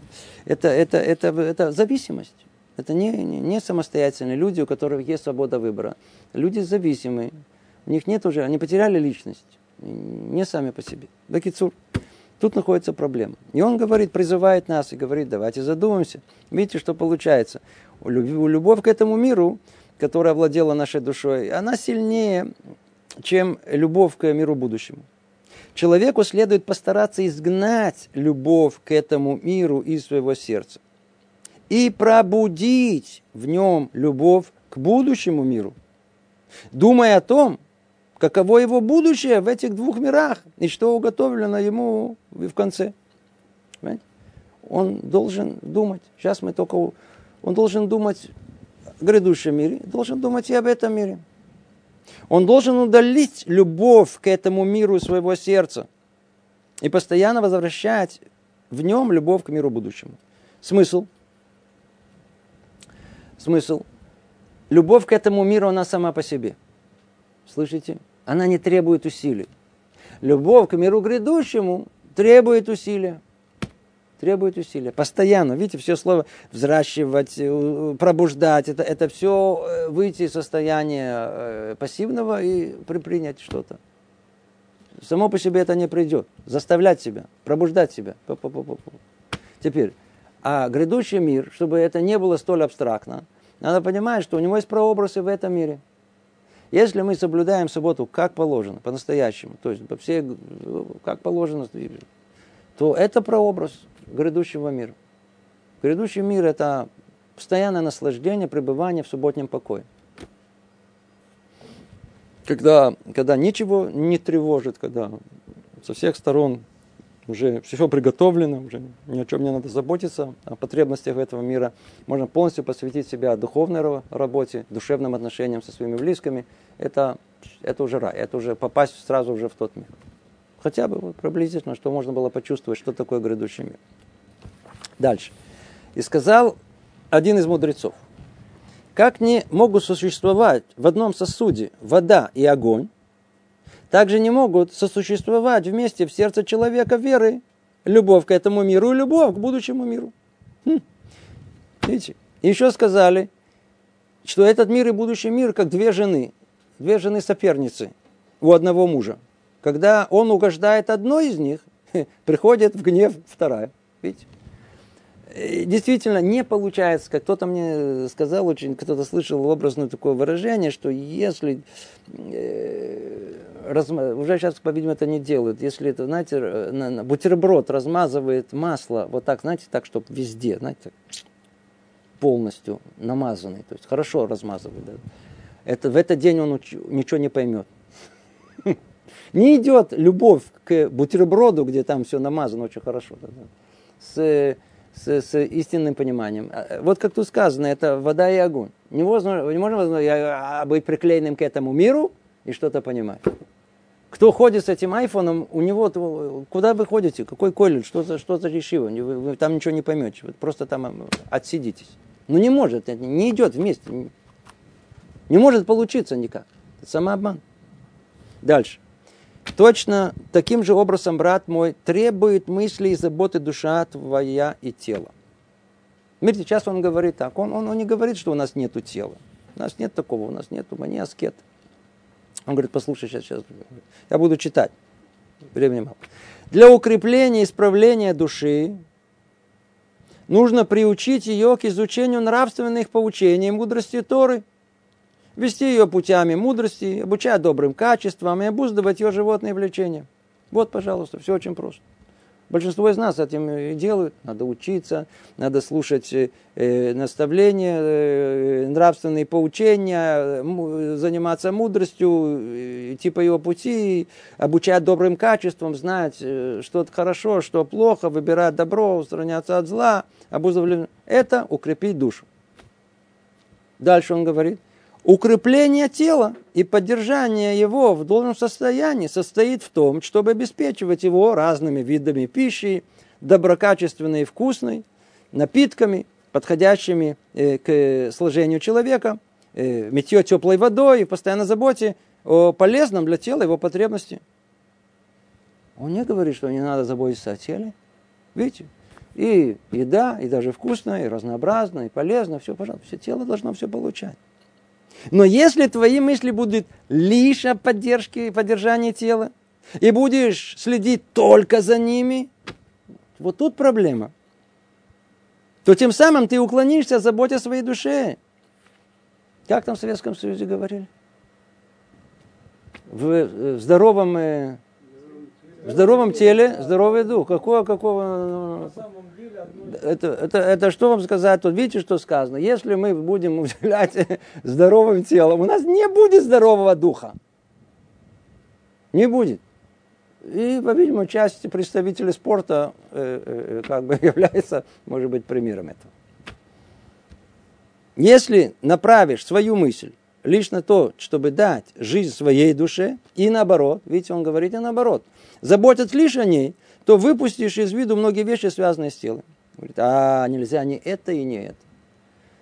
[SPEAKER 1] Это, это, это, это зависимость. Это не, не, не самостоятельные люди, у которых есть свобода выбора. Люди зависимые. У них нет уже, они потеряли личность. Не сами по себе. Бакицур. Тут находится проблема. И он говорит, призывает нас и говорит, давайте задумаемся. Видите, что получается. Любовь к этому миру, которая владела нашей душой, она сильнее, чем любовь к миру будущему. Человеку следует постараться изгнать любовь к этому миру из своего сердца и пробудить в нем любовь к будущему миру, думая о том, каково его будущее в этих двух мирах и что уготовлено ему в конце. Понимаете? Он должен думать. Сейчас мы только он должен думать о грядущем мире, должен думать и об этом мире. Он должен удалить любовь к этому миру своего сердца и постоянно возвращать в нем любовь к миру будущему. Смысл? Смысл? Любовь к этому миру, она сама по себе. Слышите? Она не требует усилий. Любовь к миру грядущему требует усилия. Требует усилия. Постоянно. Видите, все слово взращивать, э, пробуждать. Это, это все э, выйти из состояния э, пассивного и предпринять что-то. Само по себе это не придет. Заставлять себя, пробуждать себя. Теперь, а грядущий мир, чтобы это не было столь абстрактно, надо понимать, что у него есть прообразы в этом мире. Если мы соблюдаем субботу как положено, по-настоящему, то есть по всей, как положено, то это прообраз грядущего мира. Грядущий мир – это постоянное наслаждение, пребывание в субботнем покое. Когда, когда ничего не тревожит, когда со всех сторон уже все приготовлено, уже ни о чем не надо заботиться, о потребностях этого мира. Можно полностью посвятить себя духовной работе, душевным отношениям со своими близкими. Это, это уже рай, это уже попасть сразу уже в тот мир. Хотя бы вот приблизительно, что можно было почувствовать, что такое грядущий мир. Дальше. И сказал один из мудрецов, как не могут существовать в одном сосуде вода и огонь, также не могут сосуществовать вместе в сердце человека веры, любовь к этому миру и любовь к будущему миру. Хм. Видите? еще сказали, что этот мир и будущий мир как две жены, две жены соперницы у одного мужа. Когда он угождает одной из них, *laughs* приходит в гнев вторая. Видите? действительно не получается, как кто-то мне сказал, очень кто-то слышал образное такое выражение, что если э, разма... уже сейчас, по-видимому, это не делают, если это, знаете, на, на, бутерброд размазывает масло вот так, знаете, так, чтобы везде, знаете, полностью намазанный, то есть хорошо размазывает. Да. Это, в этот день он уч... ничего не поймет. Не идет любовь к бутерброду, где там все намазано очень хорошо. С с, с истинным пониманием. А, вот как тут сказано, это вода и огонь. Невозможно, невозможно быть приклеенным к этому миру и что-то понимать. Кто ходит с этим айфоном, у него, куда вы ходите, какой колледж, что за, что за решиво, вы, вы там ничего не поймете, вы просто там отсидитесь. Ну не может, не идет вместе, не, не может получиться никак. Это самообман. Дальше. Точно таким же образом, брат мой, требует мысли и заботы душа твоя и тело. Видите, сейчас он говорит так. Он, он, он не говорит, что у нас нет тела. У нас нет такого, у нас нет мы не аскет. Он говорит, послушай, сейчас, сейчас. Я буду читать. Времени мало. Для укрепления и исправления души нужно приучить ее к изучению нравственных поучений и мудрости Торы – вести ее путями мудрости, обучать добрым качествам и обуздывать ее животные влечения. Вот, пожалуйста, все очень просто. Большинство из нас этим и делают. Надо учиться, надо слушать э, наставления, э, нравственные поучения, заниматься мудростью, идти по его пути, обучать добрым качествам, знать, э, что хорошо, что плохо, выбирать добро, устраняться от зла, обуздывать. Это укрепить душу. Дальше он говорит, Укрепление тела и поддержание его в должном состоянии состоит в том, чтобы обеспечивать его разными видами пищи, доброкачественной и вкусной, напитками, подходящими э, к сложению человека, э, митье теплой водой и постоянно заботе о полезном для тела его потребности. Он не говорит, что не надо заботиться о теле. Видите? И еда, и даже вкусная, и разнообразная, и полезная, все, пожалуйста, все тело должно все получать. Но если твои мысли будут лишь о поддержке, поддержании тела, и будешь следить только за ними, вот тут проблема. То тем самым ты уклонишься от заботы о своей душе. Как там в Советском Союзе говорили? В, э, здоровом э, в здоровом теле здоровый дух. Какого, какого? Это, это, это что вам сказать? Тут видите, что сказано? Если мы будем уделять *laughs* здоровым телом, у нас не будет здорового духа. Не будет. И, по-видимому, часть представителей спорта э, э, как бы *laughs* является, может быть, примером этого. Если направишь свою мысль лишь на то, чтобы дать жизнь своей душе, и наоборот, видите, он говорит и наоборот, заботиться лишь о ней, то выпустишь из виду многие вещи, связанные с телом. Говорит, а нельзя ни это и не это.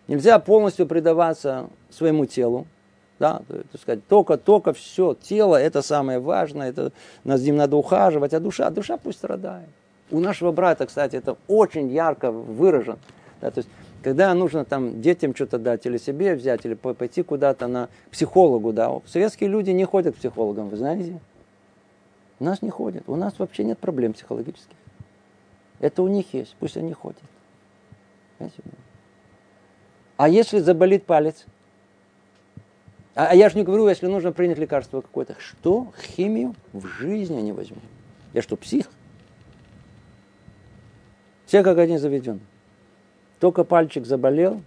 [SPEAKER 1] Нельзя полностью предаваться своему телу. Да, так сказать, только, только все, тело это самое важное, это, над ним надо ухаживать, а душа, душа пусть страдает. У нашего брата, кстати, это очень ярко выражено. Да, то есть, когда нужно там детям что-то дать или себе взять, или пойти куда-то на психологу, да, советские люди не ходят к психологам, вы знаете? У нас не ходят, у нас вообще нет проблем психологических. Это у них есть, пусть они ходят. Понимаете? А если заболит палец? А, а я же не говорю, если нужно принять лекарство какое-то. Что? Химию в жизни не возьму. Я что, псих? Все как один заведен. Только пальчик заболел,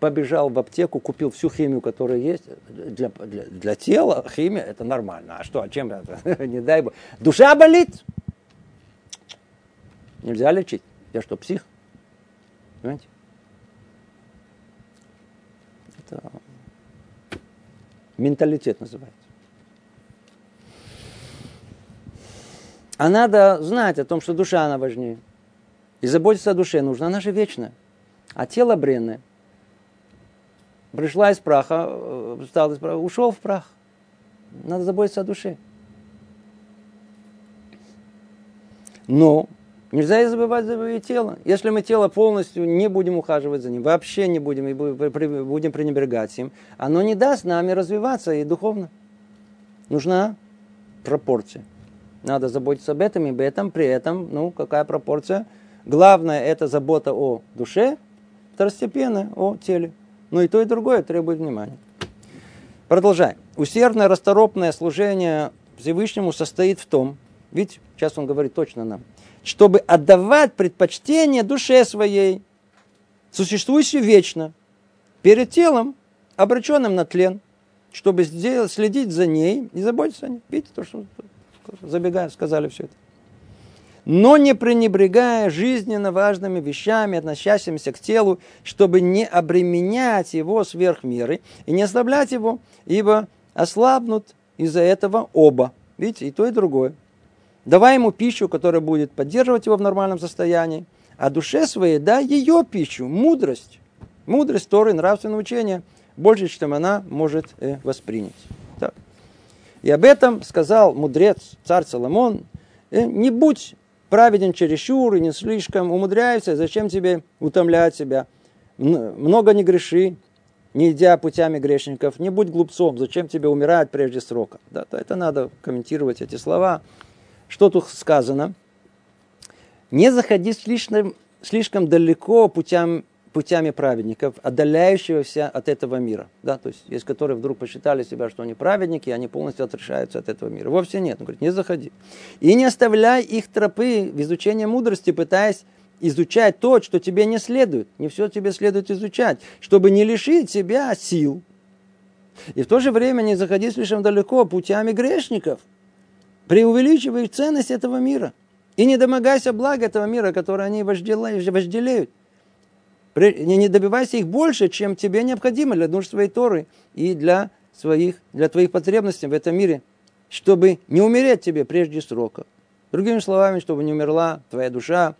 [SPEAKER 1] побежал в аптеку, купил всю химию, которая есть. Для, для, для тела химия это нормально. А что, а чем это? *laughs* Не дай бог. Душа болит. Нельзя лечить. Я что, псих? Понимаете? Это менталитет называется. А надо знать о том, что душа она важнее. И заботиться о душе нужно. Она же вечная. А тело бренное. Пришла из праха, э, встал из праха, ушел в прах. Надо заботиться о душе. Но Нельзя и забывать за тело. Если мы тело полностью не будем ухаживать за ним, вообще не будем и будем пренебрегать им, оно не даст нами развиваться и духовно. Нужна пропорция. Надо заботиться об этом и об этом, при этом, ну, какая пропорция? Главное – это забота о душе, второстепенно о теле. Но и то, и другое требует внимания. Продолжаем. Усердное, расторопное служение Всевышнему состоит в том, ведь сейчас он говорит точно нам – чтобы отдавать предпочтение душе своей, существующей вечно, перед телом, обращенным на тлен, чтобы сделать, следить за ней и заботиться о ней. Видите, то, что забегая, сказали все это. Но не пренебрегая жизненно важными вещами, относящимися к телу, чтобы не обременять его сверх меры и не ослаблять его, ибо ослабнут из-за этого оба. Видите, и то, и другое. Давай ему пищу, которая будет поддерживать его в нормальном состоянии. А душе своей дай ее пищу, мудрость. Мудрость Торы, нравственное учение, больше, чем она может э, воспринять. Так. И об этом сказал мудрец, царь Соломон, э, не будь праведен чересчур и не слишком умудряйся, зачем тебе утомлять себя? Много не греши, не идя путями грешников, не будь глупцом, зачем тебе умирать прежде срока? Да, то это надо комментировать эти слова. Что тут сказано? Не заходи слишком, слишком далеко путям, путями праведников, отдаляющегося от этого мира. Да, то есть, есть которые вдруг посчитали себя, что они праведники, и они полностью отрешаются от этого мира. Вовсе нет. Он говорит, не заходи. И не оставляй их тропы в изучении мудрости, пытаясь изучать то, что тебе не следует. Не все тебе следует изучать, чтобы не лишить себя сил. И в то же время не заходи слишком далеко путями грешников – преувеличиваешь ценность этого мира. И не домогайся блага этого мира, который они вожделеют. Не добивайся их больше, чем тебе необходимо для нужд своей Торы и для, своих, для твоих потребностей в этом мире, чтобы не умереть тебе прежде срока. Другими словами, чтобы не умерла твоя душа,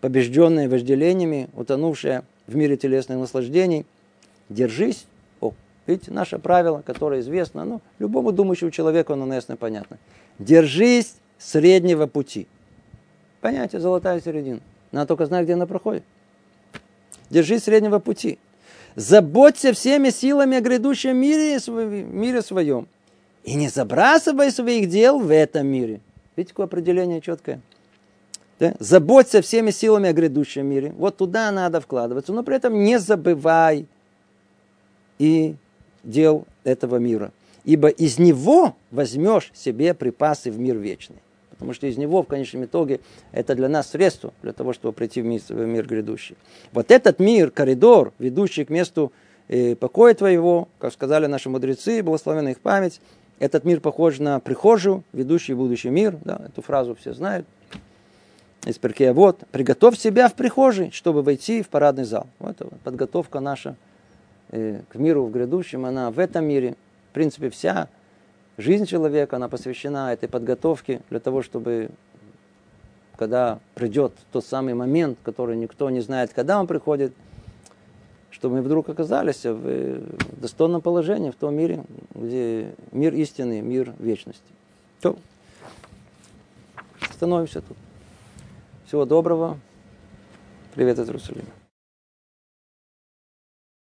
[SPEAKER 1] побежденная вожделениями, утонувшая в мире телесных наслаждений. Держись. О, видите, наше правило, которое известно, ну, любому думающему человеку оно ясно понятно. Держись среднего пути. Понятие золотая середина. Надо только знать, где она проходит. Держись среднего пути. Заботься всеми силами о грядущем мире, мире своем. И не забрасывай своих дел в этом мире. Видите, какое определение четкое? Да? Заботься всеми силами о грядущем мире. Вот туда надо вкладываться. Но при этом не забывай и дел этого мира ибо из него возьмешь себе припасы в мир вечный. Потому что из него в конечном итоге это для нас средство, для того, чтобы прийти в мир, в мир грядущий. Вот этот мир, коридор, ведущий к месту э, покоя твоего, как сказали наши мудрецы, благословенная их память, этот мир похож на прихожую, ведущий в будущий мир. Да, эту фразу все знают. Из Перкея вот. Приготовь себя в прихожей, чтобы войти в парадный зал. Вот это подготовка наша э, к миру в грядущем, она в этом мире. В принципе, вся жизнь человека, она посвящена этой подготовке для того, чтобы когда придет тот самый момент, который никто не знает, когда он приходит, чтобы мы вдруг оказались в достойном положении в том мире, где мир истины, мир вечности. То становимся тут. Всего доброго. Привет из Иерусалима.